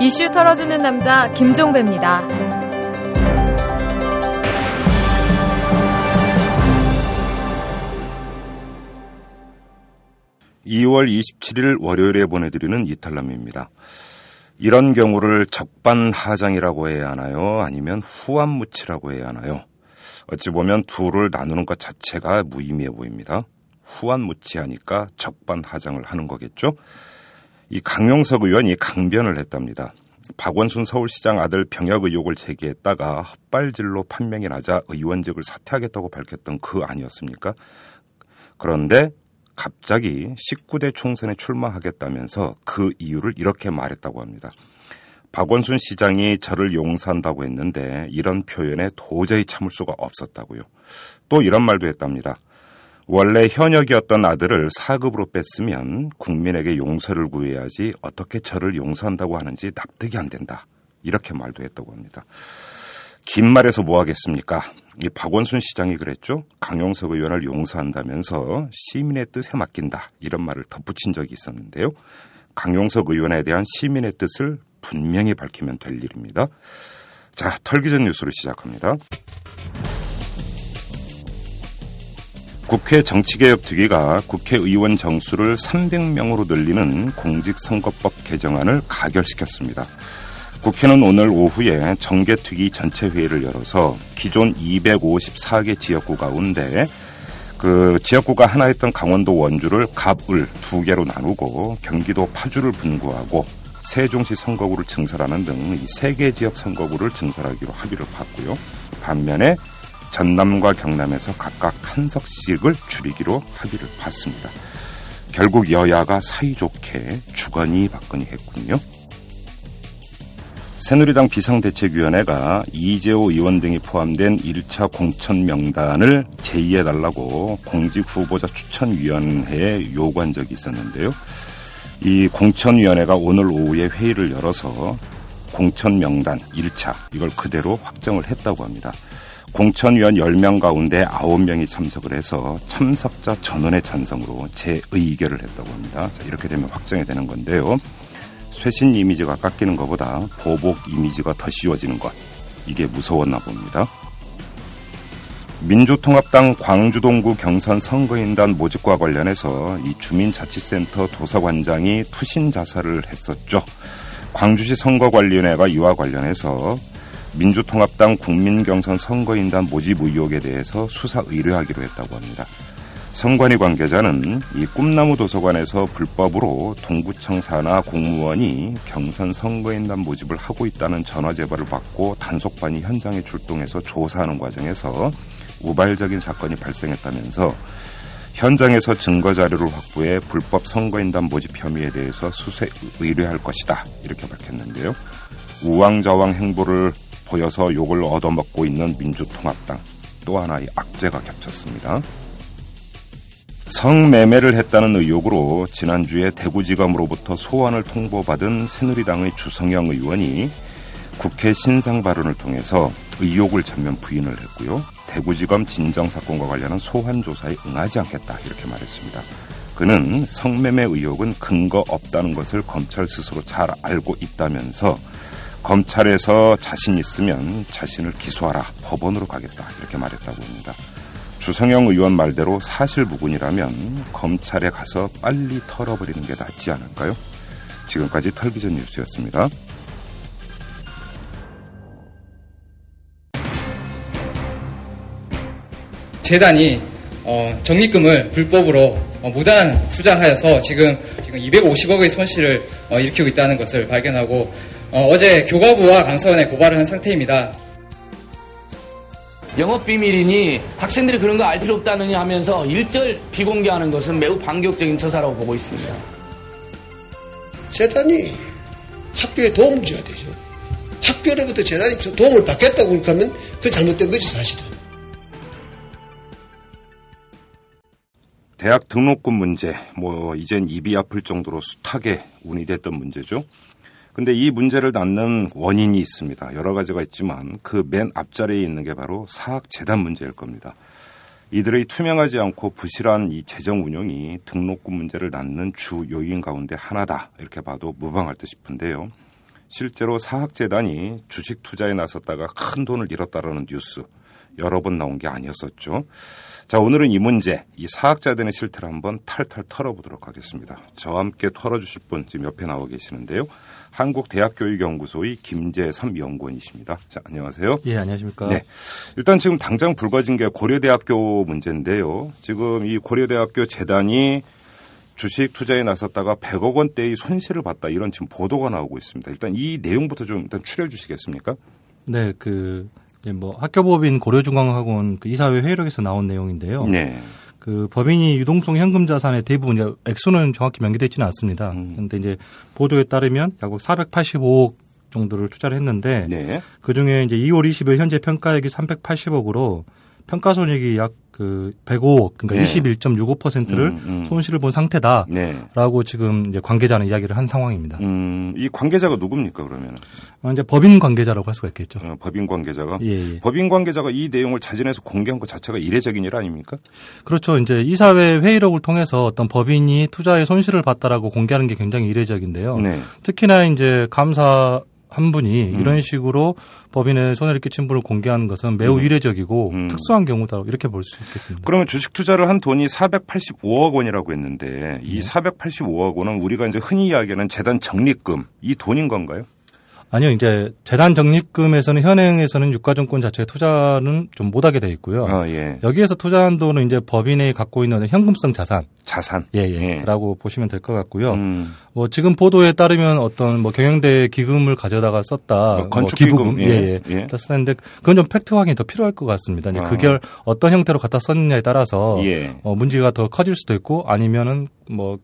이슈 털어주는 남자 김종배입니다. 2월 27일 월요일에 보내드리는 이탈남입니다. 이런 경우를 적반하장이라고 해야 하나요? 아니면 후안무치라고 해야 하나요? 어찌 보면 둘을 나누는 것 자체가 무의미해 보입니다. 후안무치하니까 적반하장을 하는 거겠죠? 이 강용석 의원이 강변을 했답니다. 박원순 서울시장 아들 병역 의혹을 제기했다가 헛발질로 판명이 나자 의원직을 사퇴하겠다고 밝혔던 그 아니었습니까? 그런데 갑자기 19대 총선에 출마하겠다면서 그 이유를 이렇게 말했다고 합니다. 박원순 시장이 저를 용서한다고 했는데 이런 표현에 도저히 참을 수가 없었다고요. 또 이런 말도 했답니다. 원래 현역이었던 아들을 사급으로 뺐으면 국민에게 용서를 구해야지 어떻게 저를 용서한다고 하는지 납득이 안 된다. 이렇게 말도 했다고 합니다. 긴 말에서 뭐 하겠습니까? 이 박원순 시장이 그랬죠. 강용석 의원을 용서한다면서 시민의 뜻에 맡긴다. 이런 말을 덧붙인 적이 있었는데요. 강용석 의원에 대한 시민의 뜻을 분명히 밝히면 될 일입니다. 자, 털기 전 뉴스를 시작합니다. 국회 정치개혁특위가 국회의원 정수를 300명으로 늘리는 공직선거법 개정안을 가결시켰습니다. 국회는 오늘 오후에 정개특위 전체 회의를 열어서 기존 254개 지역구 가운데 그 지역구가 하나였던 강원도 원주를 갑을 두 개로 나누고 경기도 파주를 분구하고 세종시 선거구를 증설하는 등 이 세 개 지역 선거구를 증설하기로 합의를 봤고요. 반면에 전남과 경남에서 각각 한 석씩을 줄이기로 합의를 봤습니다. 결국 여야가 사이좋게 주거니 받거니 했군요. 새누리당 비상대책위원회가 이재호 의원 등이 포함된 1차 공천 명단을 제의해달라고 공직후보자 추천위원회에 요구한 적이 있었는데요. 이 공천위원회가 오늘 오후에 회의를 열어서 공천 명단 1차 이걸 그대로 확정을 했다고 합니다. 공천위원 10명 가운데 9명이 참석을 해서 참석자 전원의 찬성으로 재의결을 했다고 합니다. 자, 이렇게 되면 확정이 되는 건데요. 쇄신 이미지가 깎이는 것보다 보복 이미지가 더 씌워지는 것. 이게 무서웠나 봅니다. 민주통합당 광주동구 경선 선거인단 모집과 관련해서 이 주민자치센터 도서관장이 투신 자살을 했었죠. 광주시 선거관리위원회가 이와 관련해서 민주통합당 국민경선 선거인단 모집 의혹에 대해서 수사 의뢰하기로 했다고 합니다. 선관위 관계자는 이 꿈나무 도서관에서 불법으로 동구청 산하 공무원이 경선 선거인단 모집을 하고 있다는 전화 제보를 받고 단속반이 현장에 출동해서 조사하는 과정에서 우발적인 사건이 발생했다면서 현장에서 증거 자료를 확보해 불법 선거인단 모집 혐의에 대해서 수세 의뢰할 것이다 이렇게 밝혔는데요. 우왕좌왕 행보를 보여서 욕을 얻어먹고 있는 민주통합당 또 하나의 악재가 겹쳤습니다. 성매매를 했다는 의혹으로 지난주에 대구지검으로부터 소환을 통보받은 새누리당의 주성영 의원이 국회 신상 발언을 통해서 의혹을 전면 부인을 했고요. 대구지검 진정 사건과 관련한 소환 조사에 응하지 않겠다 이렇게 말했습니다. 그는 성매매 의혹은 근거 없다는 것을 검찰 스스로 잘 알고 있다면서 검찰에서 자신 있으면 자신을 기소하라 법원으로 가겠다 이렇게 말했다고 합니다. 주성영 의원 말대로 사실무근이라면 검찰에 가서 빨리 털어버리는 게 낫지 않을까요? 지금까지 털기전 뉴스였습니다. 재단이 어, 적립금을 불법으로 어, 무단 투자하여서 지금 지금 250억의 손실을 어, 일으키고 있다는 것을 발견하고 어, 제 교과부와 강서원에 고발을 한 상태입니다. 영업 비밀이니 학생들이 그런 거 알 필요 없다느냐 하면서 일절 비공개하는 것은 매우 반격적인 처사라고 보고 있습니다. 재단이 학교에 도움을 줘야 되죠. 학교로부터 재단이 도움을 받겠다고 그렇게 하면 그 잘못된 거지 사실은. 대학 등록금 문제, 뭐 이젠 입이 아플 정도로 숱하게 운이됐던 문제죠. 근데 이 문제를 낳는 원인이 있습니다. 여러 가지가 있지만 그 맨 앞자리에 있는 게 바로 사학재단 문제일 겁니다. 이들의 투명하지 않고 부실한 이 재정 운영이 등록금 문제를 낳는 주 요인 가운데 하나다. 이렇게 봐도 무방할 듯 싶은데요. 실제로 사학재단이 주식 투자에 나섰다가 큰 돈을 잃었다라는 뉴스 여러 번 나온 게 아니었었죠. 자, 오늘은 이 문제, 이 사학자단의 실태를 한번 탈탈 털어보도록 하겠습니다. 저와 함께 털어주실 분 지금 옆에 나와 계시는데요. 한국대학교육연구소의 김재삼 연구원이십니다. 자, 안녕하세요. 예, 안녕하십니까. 네. 일단 지금 당장 불거진 게 고려대학교 문제인데요. 지금 이 고려대학교 재단이 주식 투자에 나섰다가 100억 원대의 손실을 봤다 이런 지금 보도가 나오고 있습니다. 일단 이 내용부터 좀 일단 추려 주시겠습니까? 네, 그 뭐 학교법인 고려중앙학원 그 이사회 회의록에서 나온 내용인데요. 네. 그 법인이 유동성 현금 자산의 대부분 이제 액수는 정확히 명기되지는 않습니다. 음. 그런데 이제 보도에 따르면 약 485억 정도를 투자를 했는데 네. 그 중에 이제 2월 20일 현재 평가액이 380억으로 평가 손익이 약 그 105억 그러니까 네. 21.65%를 음, 음. 손실을 본 상태다라고 네. 지금 이제 관계자는 이야기를 한 상황입니다. 음, 이 관계자가 누굽니까 그러면? 어, 이제 법인 관계자라고 할 수가 있겠죠. 어, 법인 관계자가? 예, 예. 법인 관계자가 이 내용을 자진해서 공개한 것 자체가 이례적인 일 아닙니까? 그렇죠. 이제 이사회 회의록을 통해서 어떤 법인이 투자에 손실을 봤다라고 공개하는 게 굉장히 이례적인데요. 네. 특히나 이제 감사 한 분이 음. 이런 식으로 법인에 손해를 끼친 분을 공개하는 것은 매우 음. 이례적이고 음. 특수한 경우다 이렇게 볼 수 있겠습니다. 그러면 주식 투자를 한 돈이 485억 원이라고 했는데 이 네. 485억 원은 우리가 이제 흔히 이야기하는 재단 적립금 이 돈인 건가요? 아니요, 이제 재단 적립금에서는 현행에서는 유가증권 자체 투자는 좀 못하게 돼 있고요. 아, 예. 여기에서 투자한 돈은 이제 법인이 갖고 있는 현금성 자산, 자산. 예, 예, 라고 보시면 될 것 같고요. 음. 뭐 지금 보도에 따르면 어떤 뭐 경영대 기금을 가져다가 썼다. 뭐 건축기금, 기부금, 예, 예, 예. 예. 다 쓰는데 그건 좀 팩트 확인이 더 필요할 것 같습니다. 아. 그걸 어떤 형태로 갖다 썼느냐에 따라서 예. 어, 문제가 더 커질 수도 있고 아니면은 뭐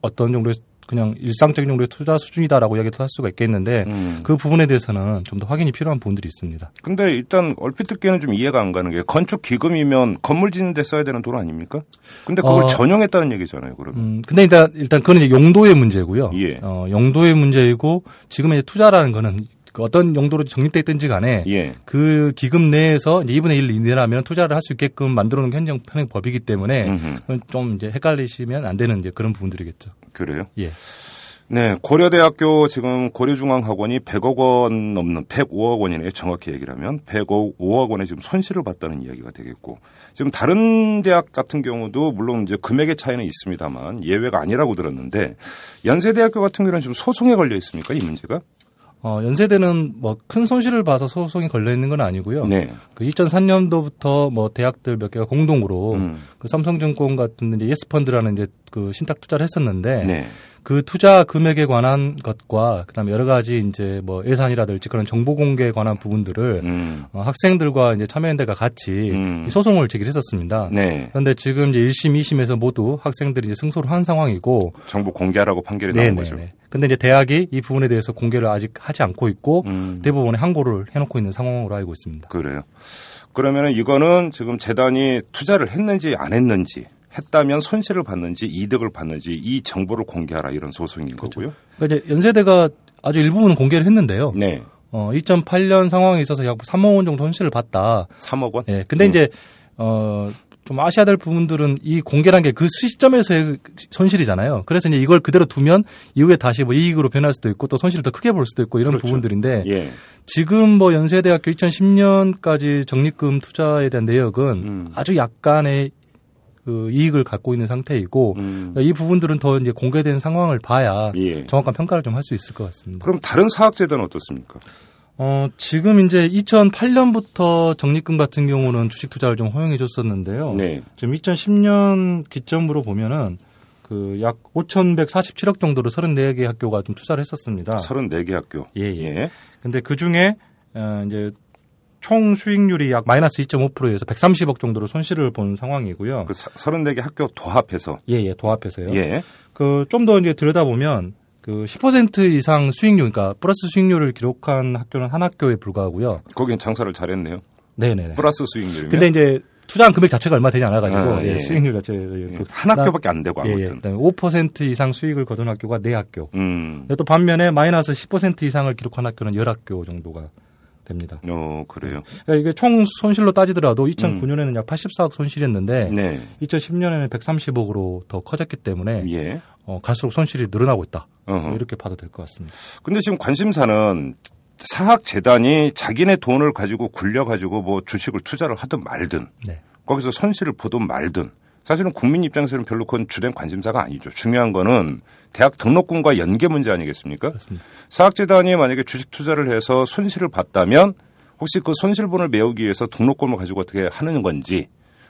어떤 정도의 그냥 일상적인 정도의 투자 수준이다라고 이야기도 할 수가 있겠는데 음. 그 부분에 대해서는 좀 더 확인이 필요한 부분들이 있습니다. 근데 일단 얼핏 듣기에는 좀 이해가 안 가는 게 건축 기금이면 건물 짓는 데 써야 되는 돈 아닙니까? 근데 그걸 어. 전용했다는 얘기잖아요, 그러면. 음, 근데 일단, 일단 그건 이제 용도의 문제고요. 예. 어, 용도의 문제이고 지금의 투자라는 거는 그 어떤 용도로 적립돼 있든지 간에 예. 그 기금 내에서 이제 2분의 1 이내라면 투자를 할 수 있게끔 만들어 놓은 현행 현행 법이기 때문에 음흠. 좀 이제 헷갈리시면 안 되는 이제 그런 부분들이겠죠. 그래요? 예. 네, 고려대학교 지금 고려중앙학원이 100억 원 넘는 105억 원이네요. 정확히 얘기를 하면 105억 원의 지금 손실을 봤다는 이야기가 되겠고 지금 다른 대학 같은 경우도 물론 이제 금액의 차이는 있습니다만 예외가 아니라고 들었는데 연세대학교 같은 경우는 지금 소송에 걸려 있습니까 이 문제가? 어, 연세대는 뭐 큰 손실을 봐서 소송이 걸려 있는 건 아니고요. 네. 그 2003년도부터 뭐 대학들 몇 개가 공동으로 음. 그 삼성증권 같은 이제 예스펀드라는 이제 그 신탁 투자를 했었는데 네. 그 투자 금액에 관한 것과 그다음에 여러 가지 이제 뭐 예산이라든지 그런 정보 공개에 관한 부분들을 음. 어, 학생들과 이제 참여연대가 같이 음. 이 소송을 제기했었습니다. 네. 그런데 지금 이제 1심, 2심에서 모두 학생들이 이제 승소를 한 상황이고 정보 공개하라고 판결이 나온 거죠. 네네네. 근데 이제 대학이 이 부분에 대해서 공개를 아직 하지 않고 있고 음. 대부분의 항고를 해놓고 있는 상황으로 알고 있습니다. 그래요. 그러면은 이거는 지금 재단이 투자를 했는지 안 했는지 했다면 손실을 받는지 이득을 받는지 이 정보를 공개하라 이런 소송인 거고요. 그러니까 이제 연세대가 아주 일부분은 공개를 했는데요. 네. 어, 2008년 상황에 있어서 약 3억 원 정도 손실을 봤다. 3억 원? 예. 근데 음. 이제 어, 좀 아셔야 될 부분들은 이 공개란 게 그 시점에서의 손실이잖아요. 그래서 이제 이걸 그대로 두면 이후에 다시 뭐 이익으로 변할 수도 있고 또 손실을 더 크게 볼 수도 있고 이런 그렇죠. 부분들인데 예. 지금 뭐 연세대학교 2010년까지 적립금 투자에 대한 내역은 음. 아주 약간의 그 이익을 갖고 있는 상태이고 음. 이 부분들은 더 이제 공개된 상황을 봐야 예. 정확한 평가를 좀 할 수 있을 것 같습니다. 그럼 다른 사학재단은 어떻습니까? 어, 지금 이제 2008년부터 적립금 같은 경우는 주식 투자를 좀 허용해 줬었는데요. 네. 지금 2010년 기점으로 보면은 그 약 5,147억 정도로 34개 학교가 좀 투자를 했었습니다. 34개 학교. 예, 예. 근데 그 중에 어, 이제 총 수익률이 약 마이너스 2.5%에서 130억 정도로 손실을 본 상황이고요. 그 사- 34개 학교 도합해서. 예, 예, 도합해서요. 예. 그 좀 더 이제 들여다보면 그 10% 이상 수익률, 그러니까 플러스 수익률을 기록한 학교는 한 학교에 불과하고요. 거긴 장사를 잘했네요. 네 네 네. 플러스 수익률이면. 근데 이제 투자한 금액 자체가 얼마 되지 않아 가지고 아, 예, 예. 수익률 자체 예. 한 학교밖에 안 되고 예, 예. 아무튼. 그다음에 5% 이상 수익을 거둔 학교가 4학교. 음. 또 반면에 마이너스 10% 이상을 기록한 학교는 10학교 정도가 됩니다. 어, 그래요. 그러니까 이게 총 손실로 따지더라도 2009년에는 약 84억 손실이었는데 네. 2010년에는 130억으로 더 커졌기 때문에 예. 어, 갈수록 손실이 늘어나고 있다. 어허. 이렇게 봐도 될 것 같습니다. 근데 지금 관심사는 사학 재단이 자기네 돈을 가지고 굴려 가지고 뭐 주식을 투자를 하든 말든 네. 거기서 손실을 보든 말든 사실은 국민 입장에서는 별로 그건 주된 관심사가 아니죠. 중요한 거는 대학 등록금과 연계 문제 아니겠습니까? 그렇습니다. 사학재단이 만약에 주식 투자를 해서 손실을 봤다면 혹시 그 손실분을 메우기 위해서 등록금을 가지고 어떻게 하는 건지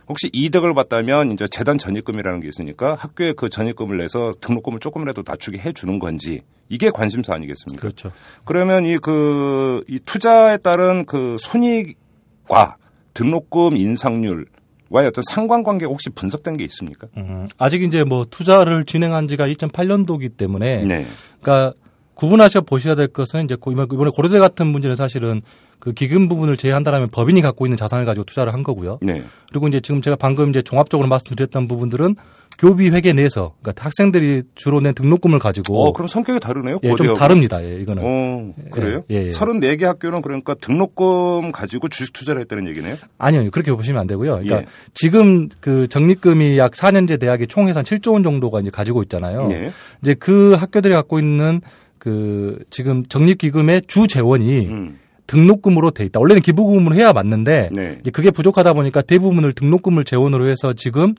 혹시 이득을 봤다면 이제 재단 전입금이라는 게 있으니까 학교에 그 전입금을 내서 등록금을 조금이라도 낮추게 해 주는 건지 이게 관심사 아니겠습니까? 그렇죠. 그러면 이 그, 이 투자에 따른 그 손익과 등록금 인상률 과의 어떤 상관관계가 혹시 분석된 게 있습니까? 음, 아직 이제 뭐 투자를 진행한 지가 2008년도기 때문에 네. 그러니까 구분하셔 보셔야 될 것은 이제 고- 이번에 고려대 같은 문제는 사실은 그 기금 부분을 제외한다라면 법인이 갖고 있는 자산을 가지고 투자를 한 거고요. 네. 그리고 이제 지금 제가 방금 이제 종합적으로 말씀드렸던 부분들은 교비 회계 내에서 그러니까 학생들이 주로 낸 등록금을 가지고 어, 그럼 성격이 다르네요. 예, 좀 고대하고. 다릅니다. 예, 이거는. 어, 그래요? 예, 예. 34개 학교는 그러니까 등록금 가지고 주식 투자를 했다는 얘기네요? 아니요, 그렇게 보시면 안 되고요. 그러니까 예. 지금 그 적립금이 약 4년제 대학이 총 해산 7조 원 정도가 이제 가지고 있잖아요. 네. 이제 그 학교들이 갖고 있는 그 지금 적립기금의 주 재원이 음. 등록금으로 돼 있다. 원래는 기부금으로 해야 맞는데 네. 그게 부족하다 보니까 대부분을 등록금을 재원으로 해서 지금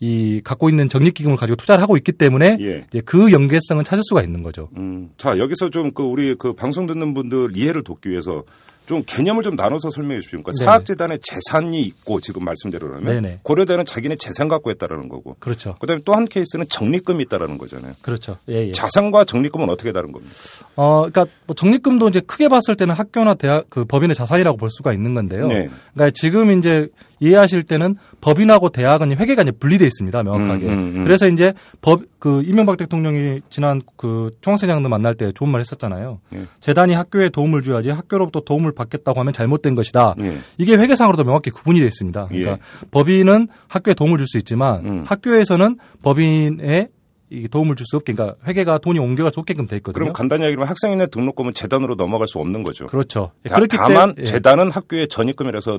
이 갖고 있는 적립기금을 가지고 투자를 하고 있기 때문에 예. 이제 그 연계성은 찾을 수가 있는 거죠. 음. 자, 여기서 좀 그 우리 그 방송 듣는 분들 이해를 돕기 위해서 좀 개념을 좀 나눠서 설명해 주십니까? 네네. 사학재단에 재산이 있고 지금 말씀대로라면 네네. 고려대는 자기네 재산 갖고 했다라는 거고 그렇죠. 그다음에 또 한 케이스는 적립금이 있다라는 거잖아요. 그렇죠. 예, 예. 자산과 적립금은 어떻게 다른 겁니까? 어, 그러니까 뭐 적립금도 이제 크게 봤을 때는 학교나 대학 그 법인의 자산이라고 볼 수가 있는 건데요. 네. 그러니까 지금 이제 이해하실 때는 법인하고 대학은 회계가 이제 분리돼 있습니다. 명확하게. 음, 음, 음. 그래서 이제 법 그 이명박 대통령이 지난 그 총학생장도 만날 때 좋은 말 했었잖아요. 네. 재단이 학교에 도움을 줘야지 학교로부터 도움을 받겠다고 하면 잘못된 것이다. 예. 이게 회계상으로도 명확히 구분이 되어 있습니다. 그러니까 법인은 학교에 도움을 줄 수 있지만 음. 학교에서는 법인에 이 도움을 줄 수 없게, 그러니까 회계가 돈이 옮겨갈 수 없게끔 돼 있거든요. 그럼 간단히 얘기하면 학생인의 등록금은 재단으로 넘어갈 수 없는 거죠. 그렇죠. 예, 다, 그렇기 다만 때문에 예, 재단은 학교에 전입금이라서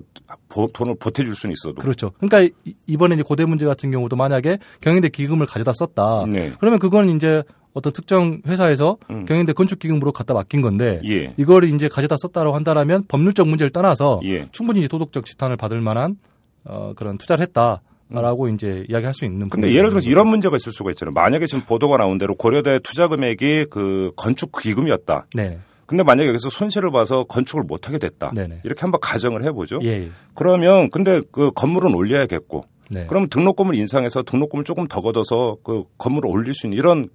보- 돈을 보태줄 수는 있어도. 그렇죠. 그러니까 이- 이번에 이제 고대 문제 같은 경우도 만약에 경영대 기금을 가져다 썼다. 네. 그러면 그건 이제 어떤 특정 회사에서 음. 경영대 건축기금으로 갖다 맡긴 건데 예. 이걸 이제 가져다 썼다고 한다라면 법률적 문제를 떠나서 예. 충분히 이제 도덕적 지탄을 받을 만한 어, 그런 투자를 했다 라고 이제 이야기할 수 있는. 근데 예를 들어서. 이런 문제가 있을 수가 있잖아요. 만약에 지금 보도가 나온 대로 고려대 투자 금액이 그 건축 기금이었다. 네. 근데 만약에 여기서 손실을 봐서 건축을 못 하게 됐다. 네네. 이렇게 한번 가정을 해보죠. 예. 예. 그러면 근데 그 건물은 올려야겠고. 네. 그럼 등록금을 인상해서 등록금을 조금 더 걷어서 그 건물을 올릴 수 있는 이런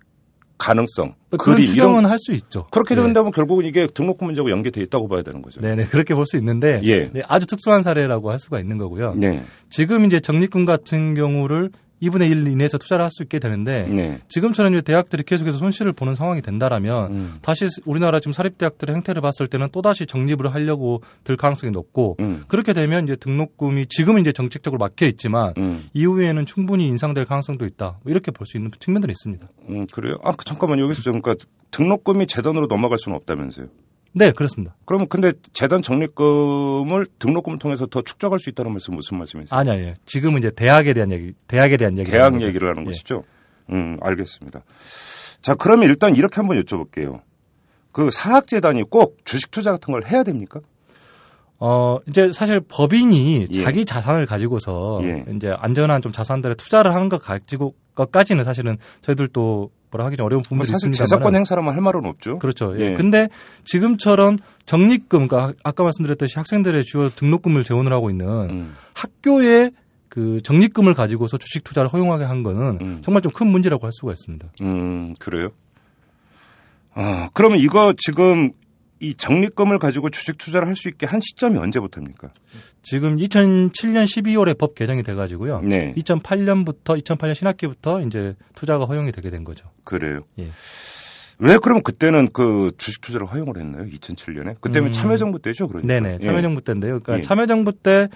가능성, 그런 추정은 할 수 있죠. 그렇게 네. 된다면 결국은 이게 등록금 문제하고 연계돼 있다고 봐야 되는 거죠. 네네 그렇게 볼 수 있는데 예. 네, 아주 특수한 사례라고 할 수가 있는 거고요. 네. 지금 이제 적립금 같은 경우를 2분의 1 이내에서 투자를 할 수 있게 되는데 네. 지금처럼 이제 대학들이 계속해서 손실을 보는 상황이 된다라면 음. 다시 우리나라 지금 사립대학들의 행태를 봤을 때는 또 다시 적립을 하려고 들 가능성이 높고 음. 그렇게 되면 이제 등록금이 지금은 이제 정책적으로 막혀 있지만 음. 이후에는 충분히 인상될 가능성도 있다 뭐 이렇게 볼 수 있는 측면들이 있습니다. 음, 그래요? 아, 잠깐만 여기서 좀 그러니까 등록금이 재단으로 넘어갈 수는 없다면서요. 네 그렇습니다. 그러면 근데 재단 적립금을 등록금을 통해서 더 축적할 수 있다는 말씀 무슨 말씀이세요? 아니 아니 지금은 이제 대학에 대한 얘기 대학에 대한 얘기 대학 얘기를 하는 예. 것이죠. 음, 알겠습니다. 자, 그러면 일단 이렇게 한번 여쭤볼게요. 그 사학재단이 꼭 주식 투자 같은 걸 해야 됩니까? 어, 이제 사실 법인이 예. 자기 자산을 가지고서 예. 이제 안전한 좀 자산들에 투자를 하는 것 가지고 것까지는 사실은 저희들도 뭐라 하기 좀 어려운 뭐 부분이 사실 있습니다. 재산권 행사라면 할 말은 없죠. 그렇죠. 예. 예. 근데 지금처럼 적립금, 그러니까 아까 말씀드렸듯이 학생들의 주요 등록금을 재원을 하고 있는 음, 학교의 그 적립금을 가지고서 주식 투자를 허용하게 한 거는 음. 정말 좀 큰 문제라고 할 수가 있습니다. 음, 그래요? 아, 그러면 이거 지금 이 적립금을 가지고 주식 투자를 할 수 있게 한 시점이 언제부터입니까? 지금 2007년 12월에 법 개정이 돼가지고요. 네. 2008년부터 2008년 신학기부터 이제 투자가 허용이 되게 된 거죠. 그래요. 예. 왜 그럼 그때는 그 주식 투자를 허용을 했나요? 2007년에? 그때면 음. 참여정부 때죠, 그러니까. 네네. 예. 참여정부 때인데요. 그러니까 예. 참여정부 때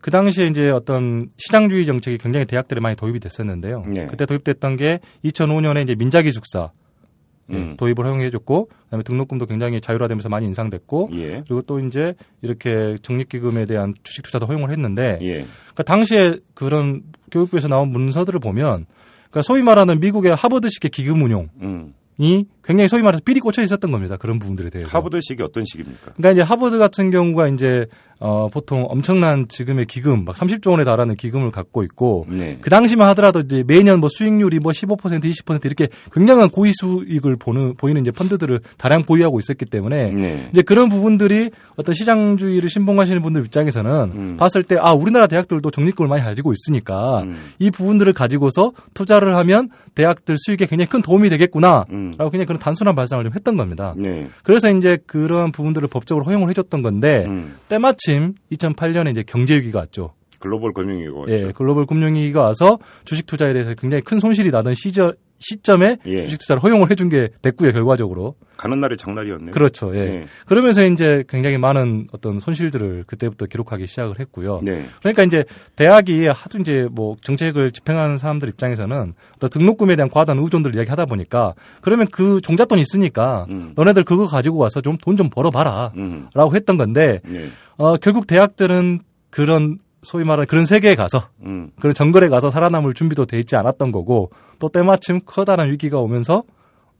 그 당시에 이제 어떤 시장주의 정책이 굉장히 대학들에 많이 도입이 됐었는데요. 예. 그때 도입됐던 게 2005년에 이제 민자기숙사 예, 음. 도입을 허용해줬고 그다음에 등록금도 굉장히 자율화되면서 많이 인상됐고 예. 그리고 또 이제 이렇게 적립기금에 대한 주식 투자도 허용을 했는데 예. 그러니까 당시에 그런 교육부에서 나온 문서들을 보면 그러니까 소위 말하는 미국의 하버드식의 기금 운용이 음. 굉장히 소위 말해서 삘이 꽂혀 있었던 겁니다. 그런 부분들에 대해서. 하버드식이 어떤 식입니까? 그러니까 이제 하버드 같은 경우가 이제 어 보통 엄청난 지금의 기금 막 30조 원에 달하는 기금을 갖고 있고 네. 그 당시만 하더라도 이제 매년 뭐 수익률이 뭐 15% 20% 이렇게 굉장한 고위 수익을 보는 보이는 이제 펀드들을 다량 보유하고 있었기 때문에 네. 이제 그런 부분들이 어떤 시장주의를 신봉하시는 분들 입장에서는 음. 봤을 때 아 우리나라 대학들도 적립금을 많이 가지고 있으니까 음. 이 부분들을 가지고서 투자를 하면 대학들 수익에 굉장히 큰 도움이 되겠구나라고 음. 그냥 그런 단순한 발상을 좀 했던 겁니다. 네. 그래서 이제 그런 부분들을 법적으로 허용을 해줬던 건데 음. 때마침 2008년에 이제 경제 위기가 왔죠. 글로벌 금융위기가 예, 왔죠. 글로벌 금융위기가 와서 주식 투자에 대해서 굉장히 큰 손실이 나던 시저, 시점에 예. 주식 투자를 허용을 해준 게 됐고요, 결과적으로. 가는 날이 장날이었네요. 그렇죠. 예. 예. 그러면서 이제 굉장히 많은 어떤 손실들을 그때부터 기록하기 시작을 했고요. 네. 그러니까 이제 대학이 하도 이제 뭐 정책을 집행하는 사람들 입장에서는 등록금에 대한 과도한 의존들을 이야기하다 보니까 그러면 그 종잣돈이 있으니까 음. 너네들 그거 가지고 와서 좀 돈좀 벌어봐라. 음. 라고 했던 건데 네. 어, 결국 대학들은 그런 소위 말하는 그런 세계에 가서 음. 그런 정글에 가서 살아남을 준비도 돼 있지 않았던 거고 또 때마침 커다란 위기가 오면서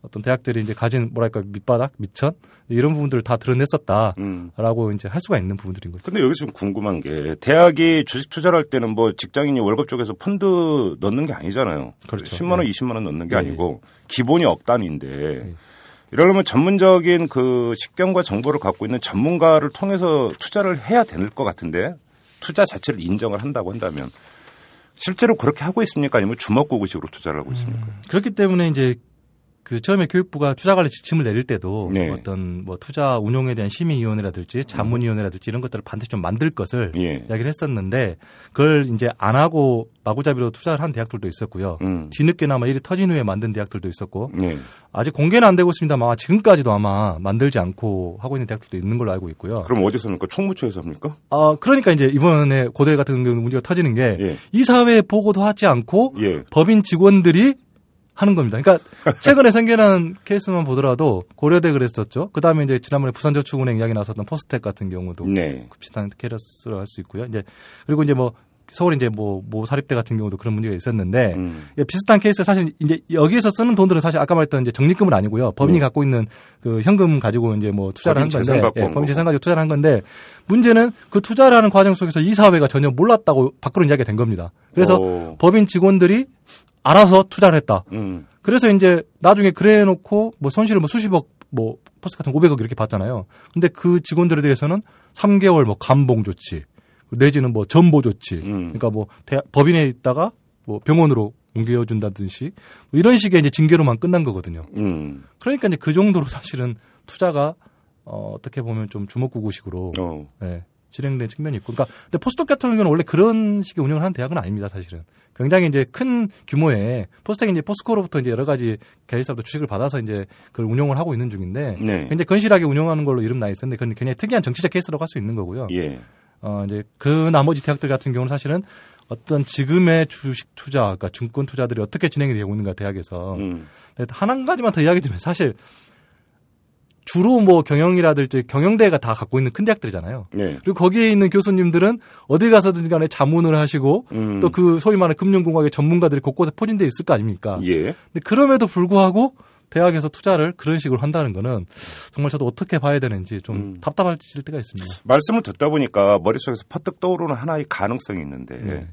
어떤 대학들이 이제 가진 뭐랄까 밑바닥, 밑천 이런 부분들을 다 드러냈었다라고 음. 이제 할 수가 있는 부분들인 거죠. 근데 여기서 좀 궁금한 게 대학이 주식 투자를 할 때는 뭐 직장인이 월급 쪽에서 펀드 넣는 게 아니잖아요. 그렇죠. 10만 원, 네. 20만 원 넣는 게 네. 아니고 기본이 억 단위인데 이러려면 전문적인 그 식견과 정보를 갖고 있는 전문가를 통해서 투자를 해야 될 것 같은데 투자 자체를 인정을 한다고 한다면 실제로 그렇게 하고 있습니까? 아니면 주먹구구식으로 투자를 하고 있습니까? 그렇기 때문에 이제 그 처음에 교육부가 투자 관리 지침을 내릴 때도 네. 어떤 뭐 투자 운용에 대한 심의위원회라든지 자문위원회라든지 이런 것들을 반드시 좀 만들 것을 예. 이야기를 했었는데 그걸 이제 안 하고 마구잡이로 투자를 한 대학들도 있었고요. 음. 뒤늦게나마 일이 터진 후에 만든 대학들도 있었고 네. 아직 공개는 안 되고 있습니다만 지금까지도 아마 만들지 않고 하고 있는 대학들도 있는 걸로 알고 있고요. 그럼 어디서 합니까? 총무처에서 합니까? 아 그러니까 이제 이번에 고대 같은 경우 문제가 터지는 게이 예. 사회에 보고도 하지 않고 예. 법인 직원들이 하는 겁니다. 그러니까 최근에 생겨난 케이스만 보더라도 고려대 그랬었죠. 그 다음에 이제 지난번에 부산저축은행 이야기 나왔었던 포스텍 같은 경우도 네. 그 비슷한 케이스로 할 수 있고요. 이제 그리고 이제 뭐 서울 이제 뭐, 모 사립대 같은 경우도 그런 문제가 있었는데 음. 이게 비슷한 케이스 사실 이제 여기에서 쓰는 돈들은 사실 아까 말했던 이제 적립금은 아니고요. 법인이 음. 갖고 있는 그 현금 가지고 이제 뭐 투자를 한 건데, 예, 온 법인. 재산 가지고 투자를 한 건데 문제는 그 투자를 하는 과정 속에서 이 사회가 전혀 몰랐다고 밖으로 이야기가 된 겁니다. 그래서 오. 법인 직원들이 알아서 투자를 했다. 음. 그래서 이제 나중에 그래 놓고 뭐 손실을 뭐 수십억 뭐 포스 같은 500억 이렇게 받잖아요. 근데 그 직원들에 대해서는 3개월 뭐 감봉 조치 내지는 뭐 전보 조치. 음. 그러니까 뭐 대학, 법인에 있다가 뭐 병원으로 옮겨 준다든지 뭐 이런 식의 이제 징계로만 끝난 거거든요. 음. 그러니까 이제 그 정도로 사실은 투자가 어, 어떻게 보면 좀 주먹구구식으로 어. 예, 진행된 측면이 있고. 그러니까 근데 포스톡 같은 경우는 원래 그런 식의 운영을 하는 대학은 아닙니다, 사실은. 굉장히 이제 큰 규모의 포스텍이 이제 포스코로부터 이제 여러 가지 계열사부터 주식을 받아서 이제 그걸 운영을 하고 있는 중인데 네. 굉장히 건실하게 운영하는 걸로 이름 나 있었는데 그건 굉장히 특이한 정치적 케이스라고 할 수 있는 거고요. 예. 어 이제 그 나머지 대학들 같은 경우는 사실은 어떤 지금의 주식 투자, 그러니까 증권 투자들이 어떻게 진행이 되고 있는가 대학에서 음. 한 가지만 더 이야기 드리면 사실 주로 뭐 경영이라든지 경영대가 다 갖고 있는 큰 대학들이잖아요. 네. 그리고 거기에 있는 교수님들은 어딜 가서든 간에 자문을 하시고 음. 또그 소위 말하는 금융공학의 전문가들이 곳곳에 포진돼 있을 거 아닙니까? 예. 근데 그럼에도 불구하고 대학에서 투자를 그런 식으로 한다는 거는 정말 저도 어떻게 봐야 되는지 좀 음. 답답해질 때가 있습니다. 말씀을 듣다 보니까 머릿속에서 퍼뜩 떠오르는 하나의 가능성이 있는데. 네.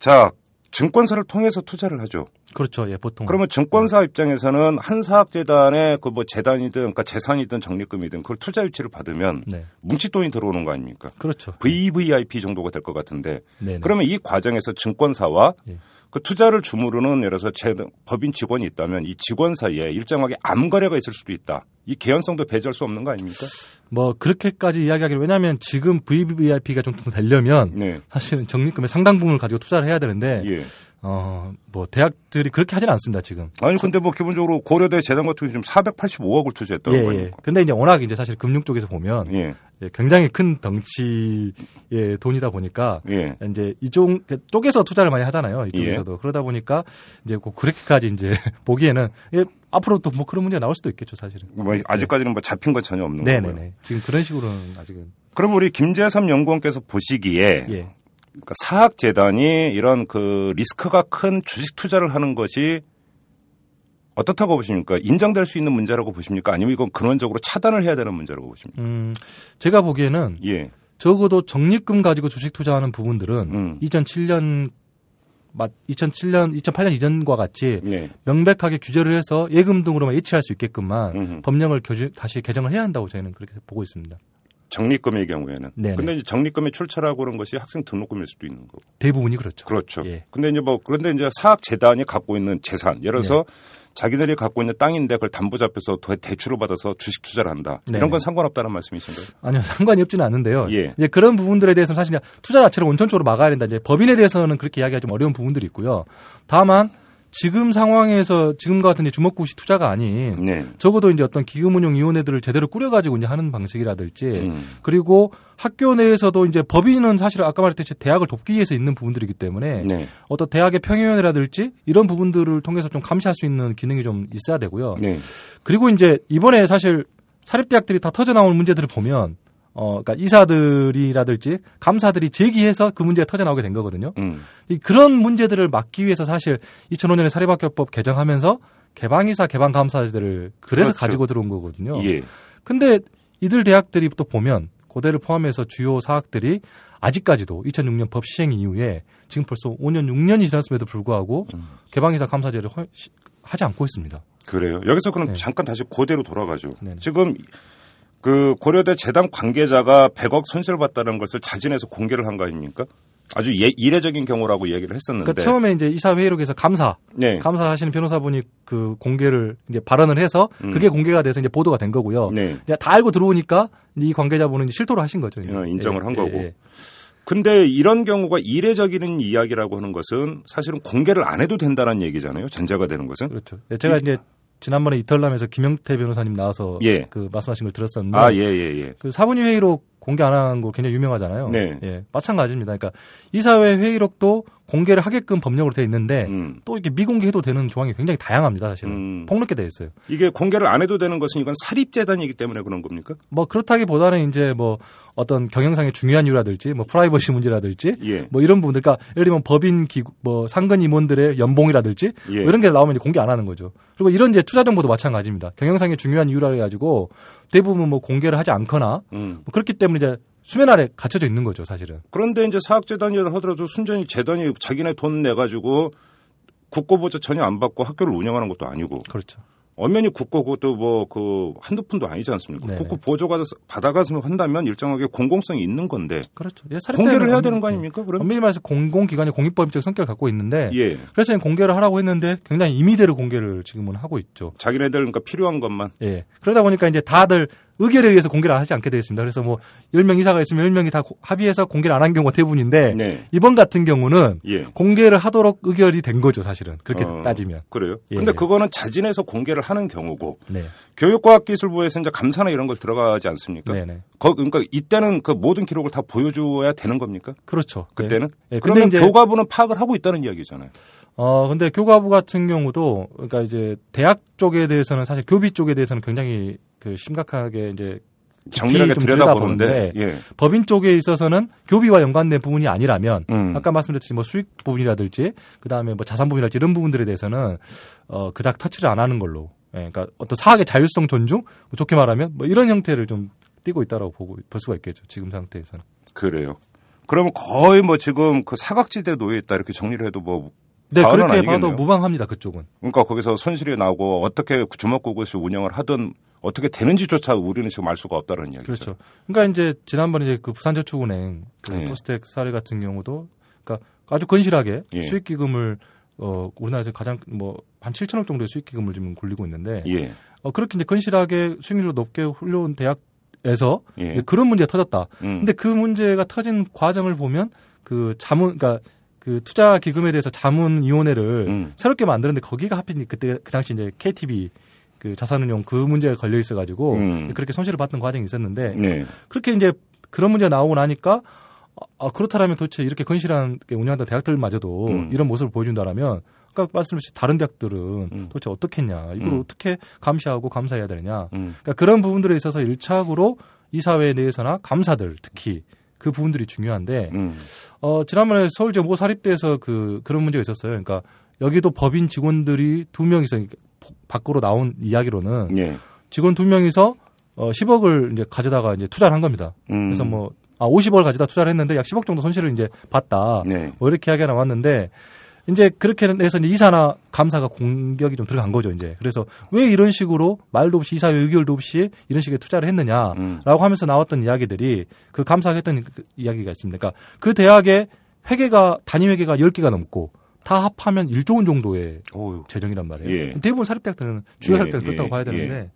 자, 증권사를 통해서 투자를 하죠. 그렇죠. 예, 보통. 그러면 증권사 입장에서는 한 사학재단의 그 뭐 재단이든 그러니까 재산이든 적립금이든 그걸 투자 유치를 받으면 네. 뭉칫돈이 들어오는 거 아닙니까? 그렇죠. VVIP 정도가 될 것 같은데 네. 네. 그러면 이 과정에서 증권사와 예. 그 투자를 주무르는 예를 들어서 재, 법인 직원이 있다면 이 직원 사이에 일정하게 암거래가 있을 수도 있다. 이 개연성도 배제할 수 없는 거 아닙니까? 뭐 그렇게까지 이야기하기를 왜냐하면 지금 VVIP가 좀 되려면 네. 사실은 적립금의 상당 부분을 가지고 투자를 해야 되는데 예. 어, 뭐, 대학들이 그렇게 하진 않습니다, 지금. 아니 근데 뭐 기본적으로 고려대 재단 같은 경우 지금 485억을 투자했다고 예, 예. 근데 이제 워낙 이제 사실 금융 쪽에서 보면 예. 예, 굉장히 큰 덩치의 돈이다 보니까 예. 이제 이쪽 쪽에서 투자를 많이 하잖아요. 이쪽에서도 그러다 보니까 이제 꼭 그렇게까지 이제 보기에는 예, 앞으로 또뭐 그런 문제가 나올 수도 있겠죠, 사실은. 뭐 아직까지는 뭐 잡힌 건 전혀 없는 거고요. 네네네. 지금 그런 식으로는 아직은 그럼 우리 김재삼 연구원께서 보시기에 예. 그러니까 사학재단이 이런 그 리스크가 큰 주식 투자를 하는 것이 어떻다고 보십니까? 인정될 수 있는 문제라고 보십니까? 아니면 이건 근원적으로 차단을 해야 되는 문제라고 보십니까? 음, 제가 보기에는 예. 적어도 적립금 가지고 주식 투자하는 부분들은 음. 2007년 맞 2007년 2008년 이전과 같이 예. 명백하게 규제를 해서 예금 등으로만 예치할 수 있게끔만 음흠. 법령을 교주, 다시 개정을 해야 한다고 저희는 그렇게 보고 있습니다. 적립금의 경우에는. 네네. 근데 이제 적립금이 출처라고 그런 것이 학생 등록금일 수도 있는 거고. 대부분이 그렇죠. 그렇죠. 예. 근데 이제 뭐 그런데 이제 사학 재단이 갖고 있는 재산, 예를 들어서 네. 자기들이 갖고 있는 땅인데 그걸 담보 잡혀서 대- 대출을 받아서 주식 투자를 한다. 네네. 이런 건 상관없다는 말씀이신가요? 아니요, 상관이 없지는 않은데요. 예. 이제 그런 부분들에 대해서는 사실 투자 자체를 원천적으로 막아야 된다. 이제 법인에 대해서는 그렇게 이야기하기 좀 어려운 부분들이 있고요. 다만 지금 상황에서 지금과 같은 주먹구시 투자가 아닌 네. 적어도 이제 어떤 기금운용 위원회들을 제대로 꾸려가지고 이제 하는 방식이라든지 음. 그리고 학교 내에서도 이제 법인은 사실 아까 말했듯이 대학을 돕기 위해서 있는 부분들이기 때문에 네. 어떤 대학의 평의위원회라든지 이런 부분들을 통해서 좀 감시할 수 있는 기능이 좀 있어야 되고요. 네. 그리고 이제 이번에 사실 사립대학들이 다 터져 나온 문제들을 보면 어, 그러니까 이사들이라든지 감사들이 제기해서 그 문제가 터져 나오게 된 거거든요. 음. 이 그런 문제들을 막기 위해서 사실 2005년에 사립학교법 개정하면서 개방이사, 개방감사들을 그래서 그렇죠. 가지고 들어온 거거든요. 예. 근데 이들 대학들이 또 보면 고대를 포함해서 주요 사학들이 아직까지도 2006년 법 시행 이후에 지금 벌써 5년, 6년이 지났음에도 불구하고 음. 개방이사 감사제를 허- 하지 않고 있습니다. 그래요. 여기서 그럼 네. 잠깐 다시 고대로 돌아가죠. 네네. 지금 그 고려대 재단 관계자가 100억 손실을 봤다는 것을 자진해서 공개를 한 거 아닙니까? 아주 예, 이례적인 경우라고 얘기를 했었는데. 그러니까 처음에 이제 이사 회의록에서 감사, 네. 감사하시는 변호사분이 그 공개를 이제 발언을 해서 음. 그게 공개가 돼서 이제 보도가 된 거고요. 네. 다 알고 들어오니까 이 관계자분은 실토를 하신 거죠. 어, 인정을 한 예, 거고. 예. 근데 이런 경우가 이례적인 이야기라고 하는 것은 사실은 공개를 안 해도 된다는 얘기잖아요. 전제가 되는 것은. 그렇죠. 예, 제가 이제 지난번에 이털남에서 김영태 변호사님 나와서 예. 그 말씀하신 걸 들었었는데 아, 예, 예, 예. 그 사분위 회의록 공개 안 한 거 굉장히 유명하잖아요. 네. 예, 마찬가지입니다. 그러니까 이사회 회의록도 공개를 하게끔 법령으로 돼 있는데 음. 또 이렇게 미공개해도 되는 조항이 굉장히 다양합니다. 사실은 음. 폭넓게 돼 있어요. 이게 공개를 안 해도 되는 것은 이건 사립재단이기 때문에 그런 겁니까? 뭐 그렇다기보다는 이제 뭐 어떤 경영상의 중요한 이유라든지 뭐 프라이버시 문제라든지 예. 뭐 이런 부분들 그러니까 예를 들면 법인 기구 뭐 상근 임원들의 연봉이라든지 예. 뭐 이런 게 나오면 공개 안 하는 거죠. 그리고 이런 이제 투자 정보도 마찬가지입니다. 경영상의 중요한 이유라 해 가지고 대부분 뭐 공개를 하지 않거나 음. 뭐 그렇기 때문에 이제 수면 아래 갇혀져 있는 거죠, 사실은. 그런데 이제 사학재단이라 하더라도 순전히 재단이 자기네 돈 내가지고 국고보조 전혀 안 받고 학교를 운영하는 것도 아니고 그렇죠. 엄연히 국고 그것도 뭐그 한두 푼도 아니지 않습니까? 네네. 국고 보조가 받아가서 한다면 일정하게 공공성이 있는 건데 그렇죠. 예, 공개를 해야 엄- 되는 거 예. 아닙니까? 그럼 엄밀히 말해서 공공기관이 공익법적 성격을 갖고 있는데 예 그래서 공개를 하라고 했는데 굉장히 임의대로 공개를 지금은 하고 있죠. 자기네들 그러니까 필요한 것만 예. 그러다 보니까 이제 다들 의결에 의해서 공개를 하지 않게 되어 있습니다. 그래서 뭐 10명 이사가 있으면 10명이 다 고- 합의해서 공개를 안 한 경우가 대부분인데 네. 이번 같은 경우는 예 공개를 하도록 의결이 된 거죠, 사실은. 그렇게 어, 따지면. 그래요. 예. 근데 그거는 자진해서 공개를 하는 경우고 네. 교육과학기술부에서 이제 감사나 이런 걸 들어가지 않습니까? 네, 네. 거, 그러니까 이때는 그 모든 기록을 다 보여줘야 되는 겁니까? 그렇죠. 그때는? 예. 예, 근데 그러면 이제 교과부는 파악을 하고 있다는 이야기잖아요. 어 근데 교과부 같은 경우도 그러니까 이제 대학 쪽에 대해서는 사실 교비 쪽에 대해서는 굉장히 그 심각하게 이제 정밀하게 좀 들여다보는데 예. 법인 쪽에 있어서는 교비와 연관된 부분이 아니라면 음. 아까 말씀드렸듯이 뭐 수익 부분이라든지 그다음에 뭐 자산 부분이랄지 이런 부분들에 대해서는 어 그닥 터치를 안 하는 걸로 예, 그러니까 어떤 사학의 자율성 존중 뭐 좋게 말하면 뭐 이런 형태를 좀 띄고 있다라고 보고 볼 수가 있겠죠 지금 상태에서는 그래요. 그러면 거의 뭐 지금 그 사각지대에 놓여 있다 이렇게 정리를 해도 뭐 네 그렇게 아니겠네요. 봐도 무방합니다 그쪽은 그러니까 거기서 손실이 나고 어떻게 주먹구구시 운영을 하든 어떻게 되는지조차 우리는 지금 알 수가 없다는 이야기죠. 그렇죠. 그러니까 이제 지난번에 이제 그 부산저축은행 그 네. 포스텍 사례 같은 경우도 그러니까 아주 건실하게 예. 수익 기금을 어 우리나라에서 가장 뭐한 7천억 정도의 수익 기금을 지금 굴리고 있는데 예. 어 그렇게 이제 건실하게 수익률로 높게 훌륭한 대학에서 예. 그런 문제가 터졌다. 음. 근데 그 문제가 터진 과정을 보면 그 자문 그러니까 그 투자 기금에 대해서 자문위원회를 음. 새롭게 만드는데 거기가 하필 그때 그 당시 이제 KTB 그 자산운용 그 문제가 걸려 있어가지고 음. 그렇게 손실을 봤던 과정이 있었는데 네. 그렇게 이제 그런 문제가 나오고 나니까 아, 아, 그렇다면 도대체 이렇게 건실한 게 운영하던 대학들마저도 음. 이런 모습을 보여준다라면 아까 말씀하신 다른 대학들은 음. 도대체 어떻게 했냐 이걸 음. 어떻게 감시하고 감사해야 되느냐 음. 그러니까 그런 부분들에 있어서 일차적으로 이 사회 내에서나 감사들 특히 그 부분들이 중요한데 음. 어 지난번에 서울제 모 사립대에서 그 그런 문제가 있었어요. 그러니까 여기도 법인 직원들이 두 명이서 밖으로 나온 이야기로는 예. 직원 두 명이서 어 10억을 이제 가져다가 이제 투자를 한 겁니다. 음. 그래서 뭐 아, 50억을 가져다 투자를 했는데 약 10억 정도 손실을 이제 봤다. 네. 뭐 이렇게 이야기가 나왔는데 이제 그렇게 해서 이제 이사나 감사가 공격이 좀 들어간 거죠, 이제. 그래서 왜 이런 식으로 말도 없이 이사회 의결도 없이 이런 식의 투자를 했느냐라고 음. 하면서 나왔던 이야기들이 그 감사했던 그 이야기가 있습니다. 그러니까 그 대학의 회계가 단위 회계가 10개가 넘고 다 합하면 1조 원 정도의 어우. 재정이란 말이에요. 예. 대부분 사립대학들은 주요 예, 그렇다고 예, 봐야 되는데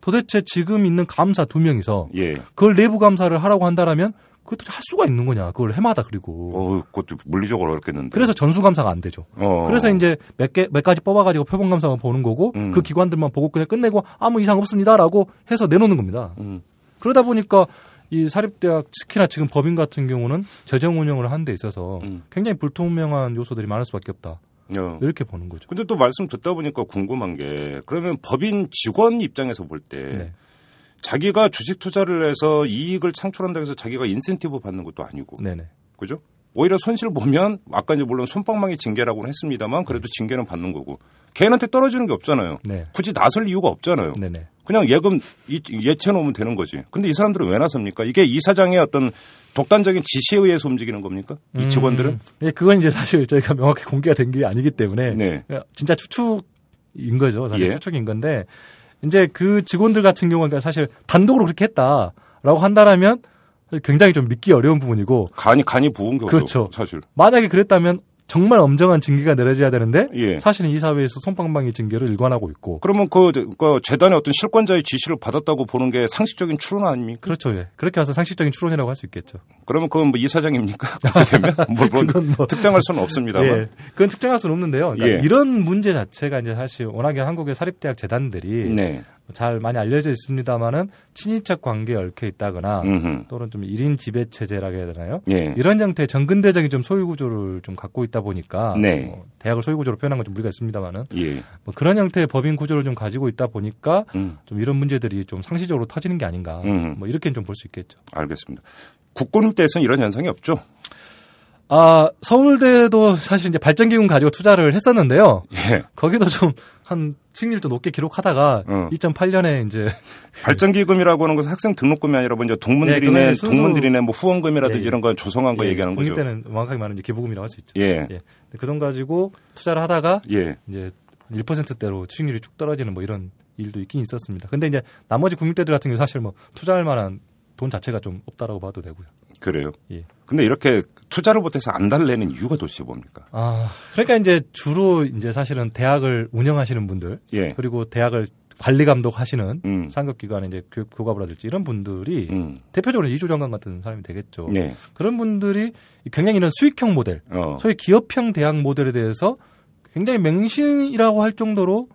도대체 지금 있는 감사 두 명이서 예. 그걸 내부 감사를 하라고 한다라면 그것도 할 수가 있는 거냐? 그걸 해마다 그리고. 어우, 그것도 물리적으로 어렵겠는데. 그래서 전수 감사가 안 되죠. 어. 그래서 이제 몇 개, 몇 가지 뽑아가지고 표본 감사만 보는 거고, 음. 그 기관들만 보고 그냥 끝내고 아무 이상 없습니다라고 해서 내놓는 겁니다. 음. 그러다 보니까 이 사립대학, 특히나 지금 법인 같은 경우는 재정 운영을 하는 데 있어서 음. 굉장히 불투명한 요소들이 많을 수밖에 없다. 어. 이렇게 보는 거죠. 근데 또 말씀 듣다 보니까 궁금한 게 그러면 법인 직원 입장에서 볼때 네. 자기가 주식 투자를 해서 이익을 창출한다고 해서 자기가 인센티브 받는 것도 아니고 네네. 그죠? 오히려 손실 보면 아까 이제 물론 손방망이 징계라고는 했습니다만 그래도 징계는 받는 거고 개인한테 떨어지는 게 없잖아요. 네. 굳이 나설 이유가 없잖아요. 네네. 그냥 예금 이- 예채 놓으면 되는 거지. 근데 이 사람들은 왜 나섭니까? 이게 이 사장의 어떤 독단적인 지시에 의해서 움직이는 겁니까? 이 직원들은? 음, 예, 그건 이제 사실 저희가 명확히 공개가 된 게 아니기 때문에 네. 진짜 추측인 거죠. 사실 예. 추측인 건데 이제 그 직원들 같은 경우는 사실 단독으로 그렇게 했다라고 한다라면 굉장히 좀 믿기 어려운 부분이고 간이 간이 부은 거죠. 그렇죠. 사실. 만약에 그랬다면 정말 엄정한 징계가 내려져야 되는데 예. 사실은 이 사회에서 손방망이 징계를 일관하고 있고 그러면 그, 그 재단의 어떤 실권자의 지시를 받았다고 보는 게 상식적인 추론 아닙니까? 그렇죠. 예. 그렇게 해서 상식적인 추론이라고 할 수 있겠죠. 그러면 그건 뭐 이사장입니까? 그렇게 되면 물론 그건 뭐- 특정할 수는 없습니다만. 예. 그건 특정할 수는 없는데요. 그러니까 예. 이런 문제 자체가 이제 사실 워낙에 한국의 사립대학 재단들이 네. 잘 많이 알려져 있습니다만은 친인척 관계에 얽혀 있다거나 음흠. 또는 좀 1인 지배 체제라고 해야 되나요? 예. 이런 형태의 정근대적인 좀 소유 구조를 좀 갖고 있다 보니까 네. 뭐 대학을 소유 구조로 표현한 건 좀 무리가 있습니다만은 예. 뭐 그런 형태의 법인 구조를 좀 가지고 있다 보니까 음. 좀 이런 문제들이 좀 상시적으로 터지는 게 아닌가 음. 뭐 이렇게 좀 볼 수 있겠죠. 알겠습니다. 국공립대에서는 이런 현상이 없죠. 아 서울대도 사실 이제 발전기금 가지고 투자를 했었는데요. 예. 거기도 좀 한 수익률도 높게 기록하다가 어. 2008년에 이제 발전기금이라고 하는 것은 학생 등록금이 아니라 뭐 이제 네, 동문들이네, 순수- 동문들이네 뭐 후원금이라든지 예, 예. 이런 거 조성한 거 얘기하는 거죠. 때는 말하면 이제 기부금이라고 할 수 있죠. 예. 그 돈 가지고 투자를 하다가 예. 이제 1%대로 수익률이 쭉 떨어지는 뭐 이런 일도 있긴 있었습니다. 근데 이제 나머지 국립대들 같은 경우 사실 뭐 투자할 만한 돈 자체가 좀 없다라고 봐도 되고요. 그래요. 예. 근데 이렇게 투자를 못해서 안 달래는 이유가 도대체 뭡니까? 아, 그러니까 이제 주로 이제 사실은 대학을 운영하시는 분들 예. 그리고 대학을 관리 감독하시는 음. 상급기관의 이제 교육 교과부라든지 이런 분들이 음. 대표적으로 이주 장관 같은 사람이 되겠죠. 예. 그런 분들이 굉장히 이런 수익형 모델, 어. 소위 기업형 대학 모델에 대해서 굉장히 맹신이라고 할 정도로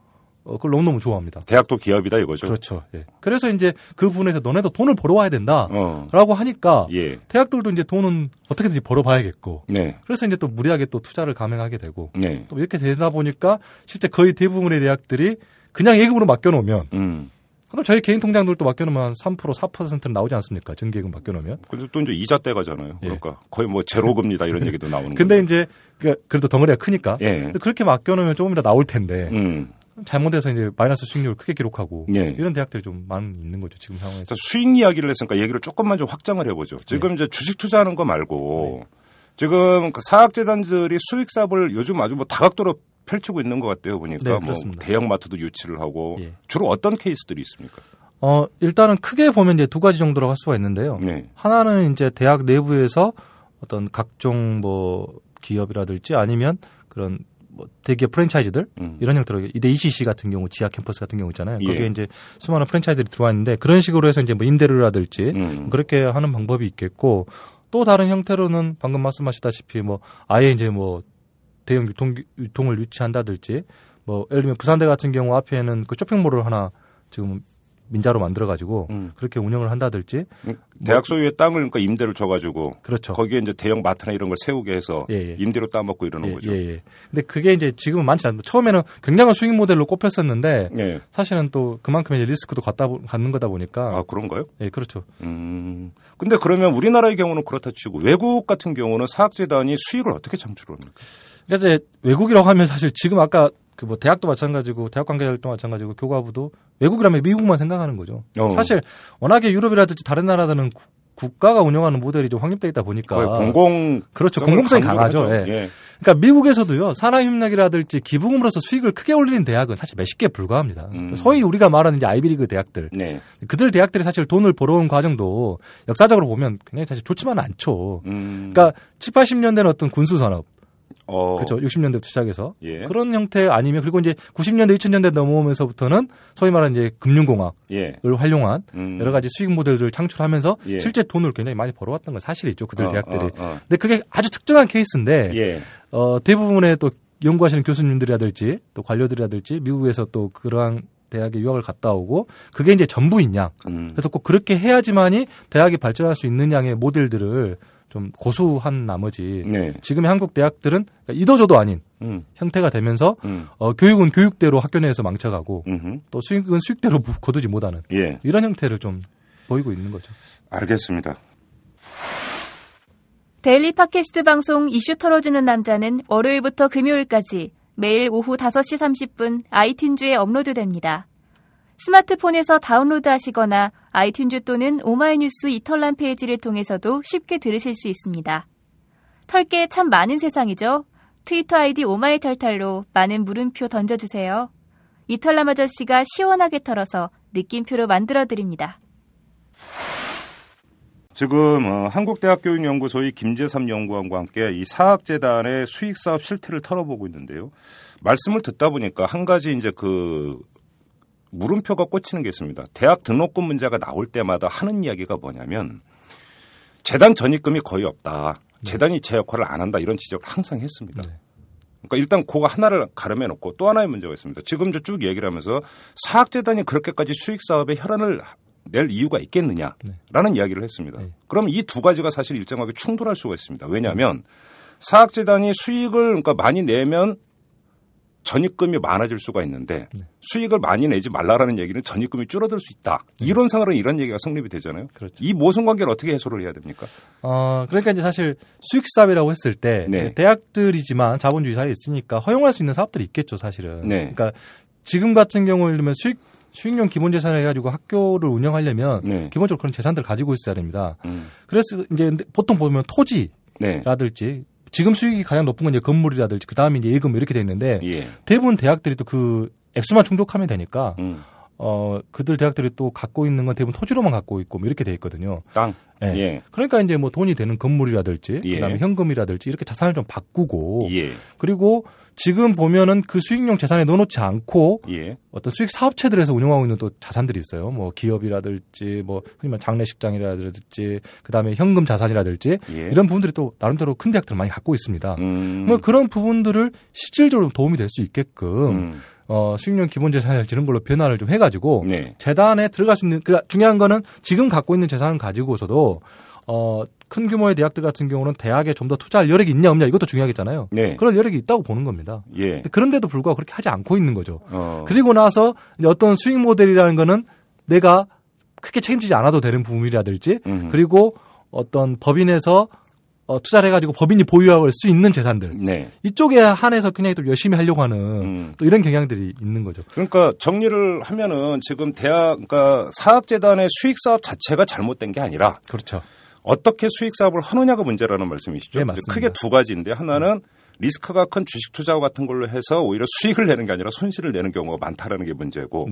어, 그걸 너무너무 좋아합니다. 대학도 기업이다 이거죠. 그렇죠. 예. 그래서 이제 그 부분에서 너네도 돈을 벌어와야 된다. 어. 라고 하니까 예. 대학들도 이제 돈은 어떻게든지 벌어봐야겠고 네. 그래서 이제 또 무리하게 또 투자를 감행하게 되고 네. 또 이렇게 되다 보니까 실제 거의 대부분의 대학들이 그냥 예금으로 맡겨놓으면 음. 그럼 저희 개인 통장들도 맡겨놓으면 한 3% 4%는 나오지 않습니까? 정기예금 맡겨놓으면. 근데 또 이제 이자 떼가잖아요. 예. 그러니까 거의 뭐 제로금리다 이런 얘기도 나오는 근데 거죠. 이제 그- 그래도 덩어리가 크니까 예. 그렇게 맡겨놓으면 조금이라도 나올 텐데 음. 잘못해서 이제 마이너스 수익률을 크게 기록하고 예. 이런 대학들이 좀 많이 있는 거죠 지금 상황에서. 그래서 수익 이야기를 했으니까 얘기를 조금만 좀 확장을 해보죠. 지금 네. 이제 주식 투자하는 거 말고 지금 그 사학재단들이 수익 사업을 요즘 아주 뭐 다각도로 펼치고 있는 것 같아요 보니까 네, 뭐 그렇습니다. 대형 마트도 유치를 하고 예. 주로 어떤 케이스들이 있습니까? 어 일단은 크게 보면 이제 두 가지 정도로 할 수가 있는데요. 네. 하나는 이제 대학 내부에서 어떤 각종 뭐 기업이라든지 아니면 그런 뭐 대기업 프랜차이즈들 음. 이런 형태로 이대 ECC 같은 경우 지하 캠퍼스 같은 경우 있잖아요. 예. 거기에 이제 수많은 프랜차이즈들이 들어와 있는데 그런 식으로 해서 이제 뭐 임대료라든지 음. 그렇게 하는 방법이 있겠고 또 다른 형태로는 방금 말씀하셨다시피 뭐 아예 이제 뭐 대형 유통 유통을 유치한다든지 뭐 예를 들면 부산대 같은 경우 앞에는 그 쇼핑몰을 하나 지금 민자로 만들어 가지고 음. 그렇게 운영을 한다든지 대학 소유의 땅을 그러니까 임대를 줘가지고 그렇죠. 거기에 이제 대형 마트나 이런 걸 세우게 해서 예, 예. 임대로 따먹고 이러는 예, 거죠. 예, 예. 근데 그게 이제 지금은 많지 않는데 처음에는 굉장한 수익 모델로 꼽혔었는데 예. 사실은 또 그만큼 이제 리스크도 갖다 보- 갖는 거다 보니까 아 그런가요? 예, 그렇죠. 음. 근데 그러면 우리나라의 경우는 그렇다 치고 외국 같은 경우는 사학재단이 수익을 어떻게 창출합니까? 그러니까 이제 외국이라고 하면 사실 지금 아까 그 뭐 대학도 마찬가지고 대학 관계자들도 마찬가지고 교과부도 외국이라면 미국만 생각하는 거죠. 어. 사실 워낙에 유럽이라든지 다른 나라들은 구- 국가가 운영하는 모델이 좀 확립돼 있다 보니까 공공 그렇죠. 공공성이 강하죠. 예. 그러니까 미국에서도요 산학협력이라든지 기부금으로서 수익을 크게 올리는 대학은 사실 몇십 개에 불과합니다. 음. 소위 우리가 말하는 이제 아이비리그 대학들 네. 그들 대학들이 사실 돈을 벌어온 과정도 역사적으로 보면 굉장히 사실 좋지만은 않죠. 음. 그러니까 7, 80년대는 어떤 군수 산업, 어. 그렇죠. 60년대부터 시작해서 예. 그런 형태 아니면 그리고 이제 90년대, 2000년대 넘어오면서부터는 소위 말하는 이제 금융공학을 예. 활용한 음. 여러 가지 수익 모델들을 창출하면서 예. 실제 돈을 굉장히 많이 벌어왔던 건 사실이죠. 그들 어, 대학들이. 어, 어. 근데 그게 아주 특정한 케이스인데 예. 어, 대부분의 또 연구하시는 교수님들이라든지 또 관료들이라든지 미국에서 또 그러한 대학에 유학을 갔다 오고 그게 이제 전부인 양. 음. 그래서 꼭 그렇게 해야지만이 대학이 발전할 수 있는 양의 모델들을 좀 고수한 나머지 네. 지금의 한국 대학들은 이도저도 아닌 음. 형태가 되면서 음. 어, 교육은 교육대로 학교 내에서 망쳐가고 음흠. 또 수익은 수익대로 무- 거두지 못하는 예. 이런 형태를 좀 보이고 있는 거죠. 알겠습니다. 데일리 팟캐스트 방송 이슈 털어주는 남자는 월요일부터 금요일까지 매일 오후 5시 30분 아이튠즈에 업로드됩니다. 스마트폰에서 다운로드 하시거나 아이튠즈 또는 오마이뉴스 이털남 페이지를 통해서도 쉽게 들으실 수 있습니다. 털게 참 많은 세상이죠? 트위터 아이디 오마이탈탈로 많은 물음표 던져주세요. 이털남 아저씨가 시원하게 털어서 느낌표로 만들어드립니다. 지금 어, 한국대학교육연구소의 김재삼 연구원과 함께 이 사학재단의 수익사업 실태를 털어보고 있는데요. 말씀을 듣다 보니까 한 가지 이제 그 물음표가 꽂히는 게 있습니다. 대학 등록금 문제가 나올 때마다 하는 이야기가 뭐냐면 재단 전입금이 거의 없다. 재단이 제 역할을 안 한다 이런 지적을 항상 했습니다. 네. 그러니까 일단 그거 하나를 가름해 놓고 또 하나의 문제가 있습니다. 지금 저 쭉 얘기를 하면서 사학재단이 그렇게까지 수익 사업에 혈안을 낼 이유가 있겠느냐라는 이야기를 했습니다. 네. 그럼 이 두 가지가 사실 일정하게 충돌할 수가 있습니다. 왜냐하면 사학재단이 수익을 그러니까 많이 내면 전입금이 많아질 수가 있는데 네. 수익을 많이 내지 말라라는 얘기는 전입금이 줄어들 수 있다. 이론상으로는 이런 얘기가 성립이 되잖아요. 네. 그렇죠. 이 모순 관계를 어떻게 해소를 해야 됩니까? 어, 그러니까 이제 사실 수익 사업이라고 했을 때 네. 대학들이지만 자본주의 사회에 있으니까 허용할 수 있는 사업들이 있겠죠, 사실은. 네. 그러니까 지금 같은 경우 예를 들면 수익 수익용 기본 재산을 해가지고 학교를 운영하려면 네. 기본적으로 그런 재산들을 가지고 있어야 됩니다. 음. 그래서 이제 보통 보면 네. 토지 라든지 지금 수익이 가장 높은 건 이제 건물이라든지 그 다음에 이제 예금 이렇게 돼 있는데 예. 대부분 대학들이 또 그 액수만 충족하면 되니까 음. 어 그들 대학들이 또 갖고 있는 건 대부분 토지로만 갖고 있고 뭐 이렇게 돼 있거든요. 땅. 예. 예. 그러니까 이제 뭐 돈이 되는 건물이라든지 예. 그다음에 현금이라든지 이렇게 자산을 좀 바꾸고 예. 그리고 지금 보면은 그 수익용 재산에 넣어놓지 않고 예. 어떤 수익 사업체들에서 운영하고 있는 또 자산들이 있어요. 뭐 기업이라든지 뭐 흔히 말 장례식장이라든지 그다음에 현금 자산이라든지 예. 이런 부분들이 또 나름대로 큰 대학들 많이 갖고 있습니다. 음. 뭐 그런 부분들을 실질적으로 도움이 될 수 있게끔 음. 어 수익용 기본 재산을 이런 걸로 변화를 좀 해가지고 네. 재단에 들어갈 수 있는 그 중요한 거는 지금 갖고 있는 재산을 가지고서도 어 큰 규모의 대학들 같은 경우는 대학에 좀 더 투자할 여력이 있냐 없냐 이것도 중요하겠잖아요. 네. 그런 여력이 있다고 보는 겁니다. 예. 그런데도 불구하고 그렇게 하지 않고 있는 거죠. 어. 그리고 나서 어떤 수익 모델이라는 거는 내가 크게 책임지지 않아도 되는 부분이라든지 음흠. 그리고 어떤 법인에서 어, 투자를 해가지고 법인이 보유할 수 있는 재산들 네. 이쪽에 한해서 굉장히 또 열심히 하려고 하는 음. 또 이런 경향들이 있는 거죠. 그러니까 정리를 하면은 지금 대학, 그러니까 사학재단의 수익 사업 자체가 잘못된 게 아니라 그렇죠. 어떻게 수익 사업을 하느냐가 문제라는 말씀이시죠. 네, 맞습니다. 크게 두 가지인데 하나는 리스크가 큰 주식 투자와 같은 걸로 해서 오히려 수익을 내는 게 아니라 손실을 내는 경우가 많다라는 게 문제고.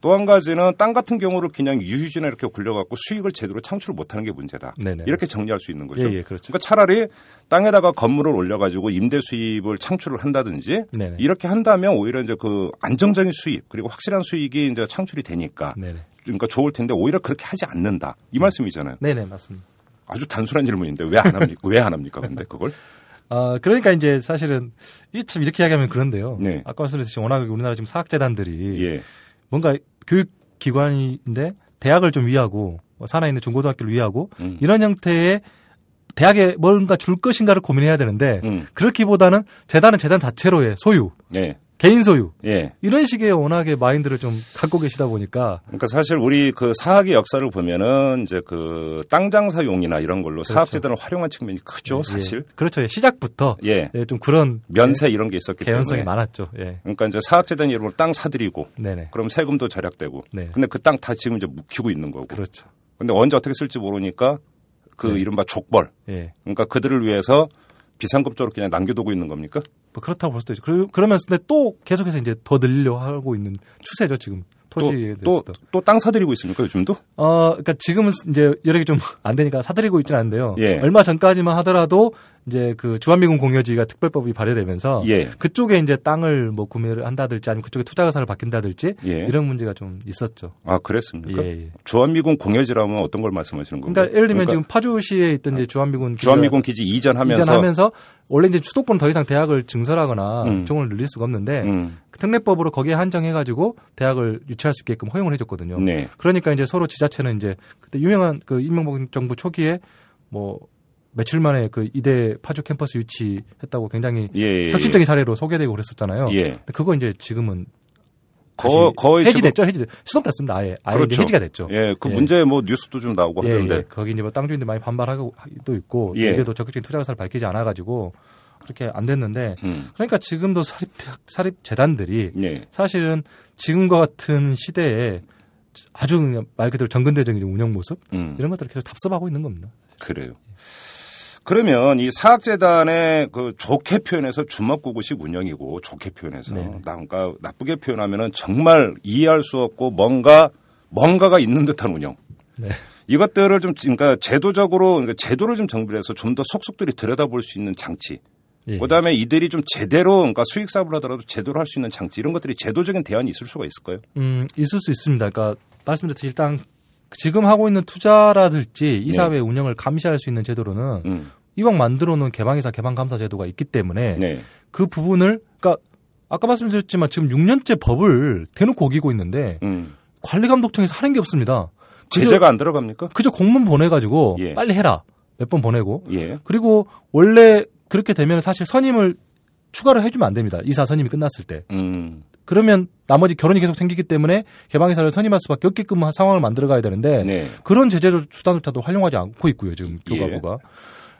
또 한 가지는 땅 같은 경우를 그냥 유유지나 이렇게 굴려갖고 수익을 제대로 창출 못하는 게 문제다. 네네. 이렇게 정리할 수 있는 거죠. 예, 예, 그렇죠. 그러니까 차라리 땅에다가 건물을 올려가지고 임대 수입을 창출을 한다든지 네네. 이렇게 한다면 오히려 이제 그 안정적인 수입 그리고 확실한 수익이 이제 창출이 되니까 네네. 그러니까 좋을 텐데 오히려 그렇게 하지 않는다 이 말씀이잖아요. 네네 맞습니다. 아주 단순한 질문인데 왜 안 합니까? 왜 안 합니까? 근데 그걸? 아, 그러니까 이제 사실은 이참 이렇게 이야기하면 그런데요. 네. 아까 말씀드렸듯이 워낙 우리나라 지금 사학재단들이 예. 뭔가 교육기관인데 대학을 좀 위하고 뭐 산하에 있는 중고등학교를 위하고 음. 이런 형태의 대학에 뭔가 줄 것인가를 고민해야 되는데 음. 그렇기보다는 재단은 재단 자체로의 소유, 예. 개인 소유 예. 이런 식의 워낙에 마인드를 좀 갖고 계시다 보니까 그러니까 사실 우리 그 사학의 역사를 보면은 이제 그 땅 장사용이나 이런 걸로 사학재단을 활용한 측면이 크죠, 사실. 예, 그렇죠. 예, 시작부터 예. 예, 좀 그런 면세 이런 게 있었기 개연성이 때문에. 많았죠. 예. 그러니까 이제 사학재단 이름으로 땅 사들이고 네네. 그럼 세금도 절약되고. 네. 근데 그 땅 다 지금 이제 묵히고 있는 거고. 그렇죠. 근데 언제 어떻게 쓸지 모르니까 그 네. 이른바 족벌. 예. 그러니까 그들을 위해서 비상금적으로 그냥 남겨두고 있는 겁니까? 뭐 그렇다고 볼 수도 있죠. 그러- 그러면서 근데 또 계속해서 이제 더 늘려 하고 있는 추세죠, 지금. 토지에. 또또땅 사들이고 있습니까 요즘도? 어, 그러니까 지금은 이제 여러 개좀안 되니까 사들이고 있지는 않은데요. 예. 얼마 전까지만 하더라도 이제 그 주한미군 공여지가 특별법이 발효되면서 예. 그쪽에 이제 땅을 뭐 구매를 한다든지 아니면 그쪽에 투자 가사를 바뀐다든지 예. 이런 문제가 좀 있었죠. 아 그랬습니까? 예, 예. 주한미군 공여지라면 어떤 걸 말씀하시는 건가요? 그러니까 예를 들면 지금 파주시에 있던 이제 주한미군 기지가 주한미군 기지 이전하면서 이전하면서 원래 이제 수도권 더 이상 대학을 증설하거나 음. 종을 늘릴 수가 없는데 음, 그 특례법으로 거기에 한정해가지고 대학을 유치할 수 있게끔 허용을 해줬거든요. 네. 그러니까 이제 서로 지자체는 이제 그때 유명한 그 이명박 정부 초기에 뭐 며칠 만에 그 이대 파주 캠퍼스 유치했다고 굉장히 예, 예, 혁신적인 사례로 소개되고 그랬었잖아요. 예. 그거 이제 지금은 다시 거, 거의 해지됐죠, 해지 수동됐습니다. 아예 아예 이제 그렇죠. 해지가 됐죠. 예, 그 문제 뭐 뉴스도 좀 나오고 예, 하던데. 예. 거기 이제 뭐 땅주인들 많이 반발하고 또 있고 예. 이제도 적극적인 투자 가사를 밝히지 않아가지고 그렇게 안 됐는데 음, 그러니까 지금도 사립 사립 재단들이 예, 사실은 지금과 같은 시대에 아주 말 그대로 정근대적인 운영 모습 음, 이런 것들을 계속 답습하고 있는 겁니다. 그래요. 그러면 이 사학재단의 그 좋게 표현해서 주먹구구식 운영이고 좋게 표현해서 네. 나- 그러니까 나쁘게 표현하면은 정말 이해할 수 없고 뭔가 뭔가가 있는 듯한 운영. 네. 이것들을 좀 그러니까 제도적으로 그러니까 제도를 좀 정비해서 좀 더 속속들이 들여다볼 수 있는 장치. 예. 그다음에 이들이 좀 제대로 그러니까 수익 사업을 하더라도 제대로 할 수 있는 장치 이런 것들이 제도적인 대안이 있을 수가 있을까요? 음, 있을 수 있습니다. 그러니까 말씀드렸듯이 일단 지금 하고 있는 투자라든지 이 네. 사회 운영을 감시할 수 있는 제도로는 음. 이왕 만들어 놓은 개방이사 개방감사 제도가 있기 때문에 네. 그 부분을 그러니까 아까 말씀드렸지만 지금 6년째 법을 대놓고 어기고 있는데 음. 관리감독청에서 하는 게 없습니다. 그저- 제재가 안 들어갑니까? 그저 공문 보내가지고 예. 빨리 해라 몇 번 보내고 예. 그리고 원래 그렇게 되면 사실 선임을 추가로 해주면 안 됩니다. 이사 선임이 끝났을 때. 음. 그러면 나머지 결혼이 계속 생기기 때문에 개방이사를 선임할 수밖에 없게끔 한 상황을 만들어 가야 되는데 네. 그런 제재조 수단조차도 활용하지 않고 있고요. 지금 예. 교과부가.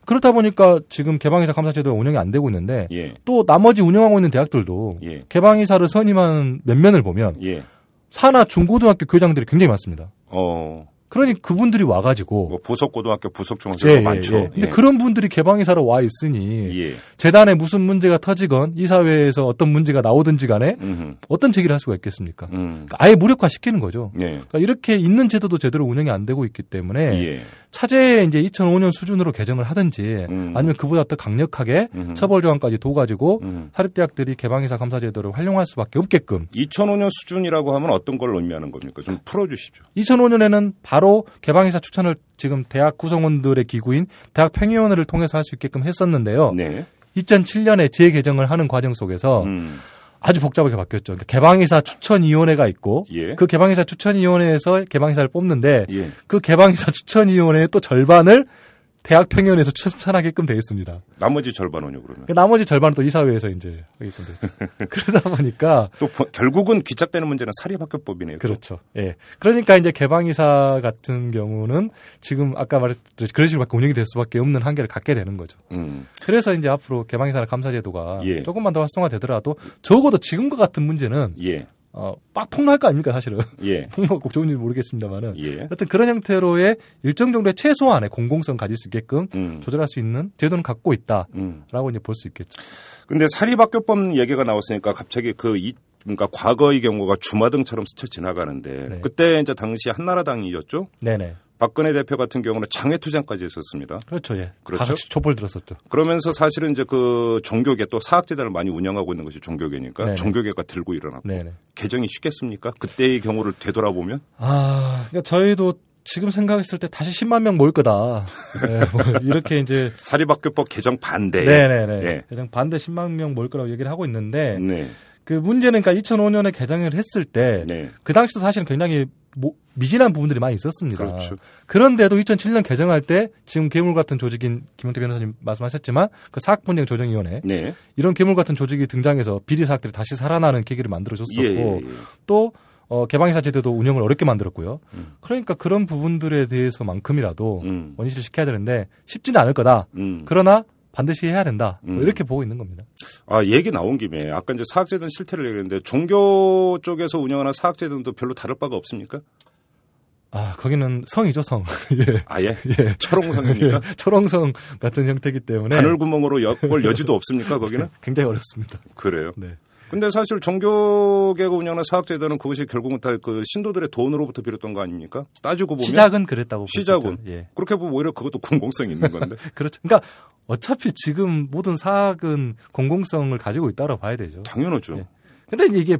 그렇다 보니까 지금 개방이사 감사제도가 운영이 안 되고 있는데 예. 또 나머지 운영하고 있는 대학들도 예. 개방이사를 선임한 몇 면을 보면 예. 사나 중고등학교 교장들이 굉장히 많습니다. 어. 그러니 그분들이 와가지고 뭐 부속고등학교, 부속중학교 예, 예, 많죠. 예. 근데 예. 그런 분들이 개방이사로 와 있으니 예. 재단에 무슨 문제가 터지건 이 사회에서 어떤 문제가 나오든지 간에 음흠. 어떤 제기를 할 수가 있겠습니까? 음. 그러니까 아예 무력화 시키는 거죠. 예. 그러니까 이렇게 있는 제도도 제대로 운영이 안 되고 있기 때문에 예. 차제에 이제 2005년 수준으로 개정을 하든지 음. 아니면 그보다 더 강력하게 음흠. 처벌 조항까지 둬가지고 음. 사립대학들이 개방이사 감사 제도를 활용할 수밖에 없게끔 2005년 수준이라고 하면 어떤 걸 의미하는 겁니까? 좀 풀어주시죠. 2005년에는 바로 개방이사 추천을 지금 대학 구성원들의 기구인 대학 평의원회를 통해서 할 수 있게끔 했었는데요. 네. 2007년에 재개정을 하는 과정 속에서 음. 아주 복잡하게 바뀌었죠. 그러니까 개방이사 추천위원회가 있고 예. 그 개방이사 추천위원회에서 개방이사를 뽑는데 예. 그 개방이사 추천위원회의 또 절반을 대학 평의원에서 추천하게끔 돼 있습니다. 나머지 절반은요, 그러면. 그 나머지 절반은 또 이사회에서 이제 하게끔 되죠. 그러다 보니까 또 보- 결국은 귀착되는 문제는 사립학교법이네요. 또. 그렇죠. 예. 그러니까 이제 개방이사 같은 경우는 지금 아까 말했듯이 그런 식으로 운영이 될 수밖에 없는 한계를 갖게 되는 거죠. 음. 그래서 이제 앞으로 개방이사나 감사제도가 예. 조금만 더 활성화되더라도 적어도 지금과 같은 문제는 예. 어, 빡 폭로할 거 아닙니까 사실은 예. 폭로가 꼭 좋은지 모르겠습니다만은 예. 하여튼 그런 형태로의 일정 정도의 최소한의 공공성 가질 수 있게끔 음. 조절할 수 있는 제도는 갖고 있다라고 음. 이제 볼 수 있겠죠. 근데 사립학교법 얘기가 나왔으니까 갑자기 그 이, 그러니까 과거의 경우가 주마등처럼 스쳐 지나가는데 네. 그때 이제 당시 한나라당이었죠. 네네. 박근혜 대표 같은 경우는 장외투쟁까지 했었습니다. 그렇죠. 예. 그렇죠? 같이 촛불 들었었죠. 그러면서 사실은 이제 그 종교계 또 사학재단을 많이 운영하고 있는 것이 종교계니까 네네. 종교계가 들고 일어나고 네네. 개정이 쉽겠습니까? 그때의 경우를 되돌아보면 아, 그러니까 저희도 지금 생각했을 때 다시 10만 명 모일 거다. 네, 뭐 이렇게 이제 사립학교법 개정 반대. 네네네. 예. 개정 반대 10만 명 모일 거라고 얘기를 하고 있는데 네. 그 문제는 그러니까 2005년에 개정을 했을 때 네. 그 당시도 사실은 굉장히 모- 미진한 부분들이 많이 있었습니다. 그렇죠. 그런데도 2007년 개정할 때 지금 괴물 같은 조직인 김용태 변호사님 말씀하셨지만 그 사학분쟁 조정위원회 네. 이런 괴물 같은 조직이 등장해서 비리 사학들이 다시 살아나는 계기를 만들어줬었고 예, 예, 예. 또 어, 개방이사 제도도 운영을 어렵게 만들었고요. 음. 그러니까 그런 부분들에 대해서만큼이라도 음. 원시를 시켜야 되는데 쉽지는 않을 거다. 음. 그러나 반드시 해야 된다. 뭐 음. 이렇게 보고 있는 겁니다. 아, 얘기 나온 김에 아까 이제 사학재단 실태를 얘기했는데 종교 쪽에서 운영하는 사학재단도 별로 다를 바가 없습니까? 아 거기는 성이죠 성. 예. 아 예? 예. 철옹성입니까? 예. 초롱성 같은 형태이기 때문에 바늘구멍으로 엿볼 여지도 없습니까, 거기는? 굉장히 어렵습니다. 그래요. 네. 근데 사실 종교계가 운영하는 사학재단은 그것이 결국은 다 그 신도들의 돈으로부터 비롯된 거 아닙니까? 따지고 보면. 시작은 그랬다고 시작은. 예. 그렇게 보면 오히려 그것도 공공성이 있는 건데. 그렇죠. 그러니까 어차피 지금 모든 사학은 공공성을 가지고 있다고 봐야 되죠. 당연하죠. 예. 근데 이게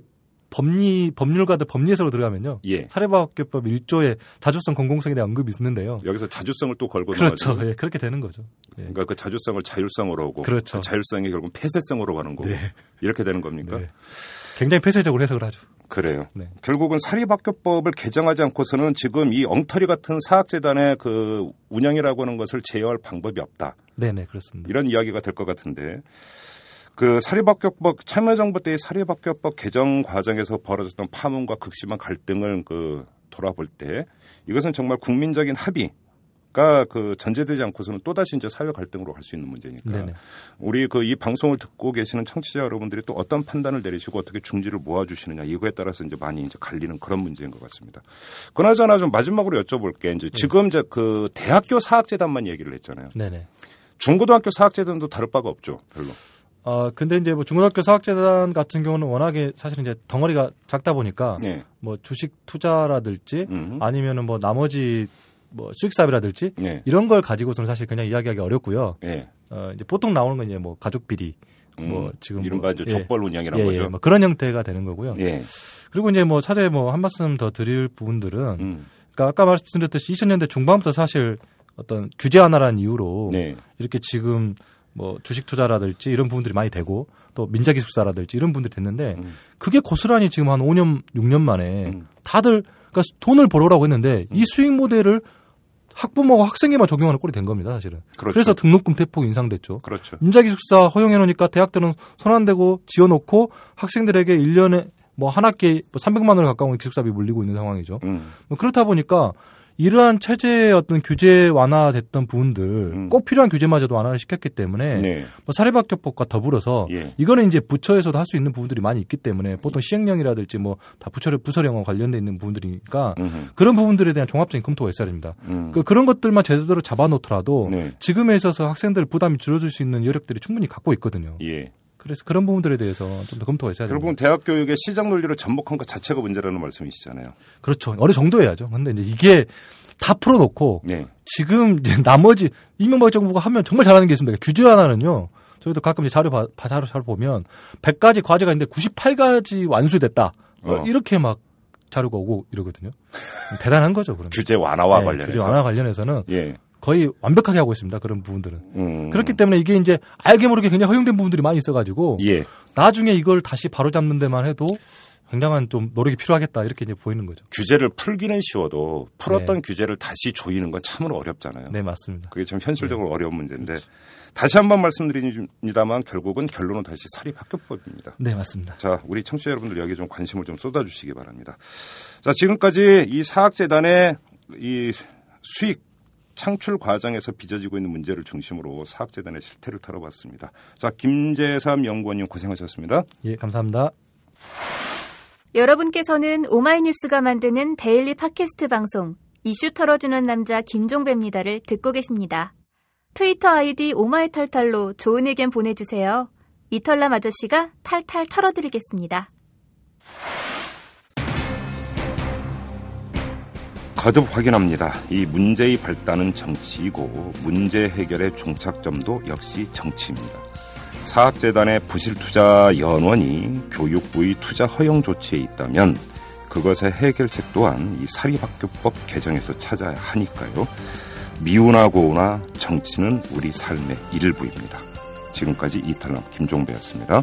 법리 법률가들 법리에서로 들어가면요. 예. 사례법학교법 1조에 자주성 공공성에 대한 언급이 있는데요. 여기서 자주성을 또 걸고 그렇죠. 예, 그렇게 되는 거죠. 예. 그러니까 그 자주성을 자율성으로 하고 그렇죠. 그 자율성이 결국 폐쇄성으로 가는 거고 네. 이렇게 되는 겁니까? 네. 굉장히 폐쇄적으로 해석을 하죠. 그래요. 네. 결국은 사립학교법을 개정하지 않고서는 지금 이 엉터리 같은 사학재단의 그 운영이라고 하는 것을 제어할 방법이 없다. 네네 그렇습니다. 이런 이야기가 될 것 같은데 그 사립학교법 참여정부 때의 사립학교법 개정 과정에서 벌어졌던 파문과 극심한 갈등을 그 돌아볼 때 이것은 정말 국민적인 합의 가 그 전제되지 않고서는 또 다시 이제 사회 갈등으로 갈 수 있는 문제니까 네네. 우리 그 이 방송을 듣고 계시는 청취자 여러분들이 또 어떤 판단을 내리시고 어떻게 중지를 모아주시느냐 이거에 따라서 이제 많이 이제 갈리는 그런 문제인 것 같습니다. 그나저나 좀 마지막으로 여쭤볼게 이제 지금 이제 그 대학교 사학재단만 얘기를 했잖아요. 네네. 중고등학교 사학재단도 다를 바가 없죠, 별로. 어 근데 이제 뭐 중고등학교 사학재단 같은 경우는 워낙에 사실 이제 덩어리가 작다 보니까 네. 뭐 주식 투자라든지 음. 아니면은 뭐 나머지 뭐 수익 사업이라든지 네. 이런 걸 가지고서는 사실 그냥 이야기하기 어렵고요. 예. 어 이제 보통 나오는 건 이제 뭐 가족 비리 뭐 음, 지금 이른바 뭐, 이제 예. 족벌 운영이란 예, 거죠. 예, 뭐 그런 형태가 되는 거고요. 예. 그리고 이제 뭐 차제 뭐한 말씀 더 드릴 부분들은 음. 그러니까 아까 말씀드렸듯이 2000년대 중반부터 사실 어떤 규제 완화라는 이유로 네. 이렇게 지금 뭐 주식 투자라든지 이런 부분들이 많이 되고 또 민자 기숙사라든지 이런 분들이 됐는데 음. 그게 고스란히 지금 한 5년 6년 만에 음. 다들 그러니까 돈을 벌어라고 했는데 이 수익 모델을 학부모가 학생에만 적용하는 꼴이 된 겁니다, 사실은. 그렇죠. 그래서 등록금 대폭 인상됐죠. 그렇죠. 민자기숙사 허용해 놓으니까 대학들은 손 안 대고 지어 놓고 학생들에게 1년에 뭐 한 학기에 뭐 300만 원을 가까운 기숙사비 물리고 있는 상황이죠. 음. 뭐 그렇다 보니까 이러한 체제의 어떤 규제 완화됐던 부분들 음. 꼭 필요한 규제마저도 완화를 시켰기 때문에 네. 뭐 사립학교법과 더불어서 예. 이거는 이제 부처에서도 할 수 있는 부분들이 많이 있기 때문에 보통 시행령이라든지 뭐 다 부처 부서령과 관련돼 있는 부분들이니까 음. 그런 부분들에 대한 종합적인 검토가 있어야 됩니다. 음. 그 그런 것들만 제대로 잡아놓더라도 네. 지금에 있어서 학생들 부담이 줄어들 수 있는 여력들이 충분히 갖고 있거든요. 예. 그래서 그런 부분들에 대해서 좀 더 검토가 있어야 결국은 됩니다. 대학 교육의 시장 논리를 접목한 것 자체가 문제라는 말씀이시잖아요. 그렇죠. 어느 정도 해야죠. 근데 이제 이게 다 풀어놓고 네. 지금 이제 나머지 이명박 정부가 하면 정말 잘하는 게 있습니다. 규제 하나는요. 저희도 가끔 이제 자료 봐, 봐- 자료 잘 보면 100가지 과제가 있는데 98가지 완수됐다. 어, 어. 이렇게 막 자료가 오고 이러거든요. 대단한 거죠, 그러면. 규제 완화와 네, 관련해서. 규제 완화 관련해서는 예. 거의 완벽하게 하고 있습니다. 그런 부분들은. 음. 그렇기 때문에 이게 이제 알게 모르게 그냥 허용된 부분들이 많이 있어가지고 예. 나중에 이걸 다시 바로잡는 데만 해도 굉장한 좀 노력이 필요하겠다 이렇게 이제 보이는 거죠. 규제를 풀기는 쉬워도 풀었던 규제를 다시 조이는 건 참으로 어렵잖아요. 네 맞습니다. 그게 참 현실적으로 어려운 문제인데 다시 한번 말씀드립니다만 결국은 결론은 다시 사립학교법입니다. 네 맞습니다. 자, 우리 청취자 여러분들 여기에 좀 관심을 좀 쏟아주시기 바랍니다. 자, 지금까지 이 사학재단의 이 수익 창출 과정에서 빚어지고 있는 문제를 중심으로 사학재단의 실태를 털어봤습니다. 자, 김재삼 연구원님 고생하셨습니다. 예 감사합니다. 여러분께서는 오마이뉴스가 만드는 데일리 팟캐스트 방송 이슈 털어주는 남자 김종배입니다를 듣고 계십니다. 트위터 아이디 오마이털털로 좋은 의견 보내주세요. 이털남 아저씨가 탈탈 털어드리겠습니다. 거듭 확인합니다. 이 문제의 발단은 정치이고 문제 해결의 종착점도 역시 정치입니다. 사학재단의 부실 투자 연원이 교육부의 투자 허용 조치에 있다면 그것의 해결책 또한 이 사립학교법 개정에서 찾아야 하니까요. 미우나 고우나 정치는 우리 삶의 일부입니다. 지금까지 이탈남 김종배였습니다.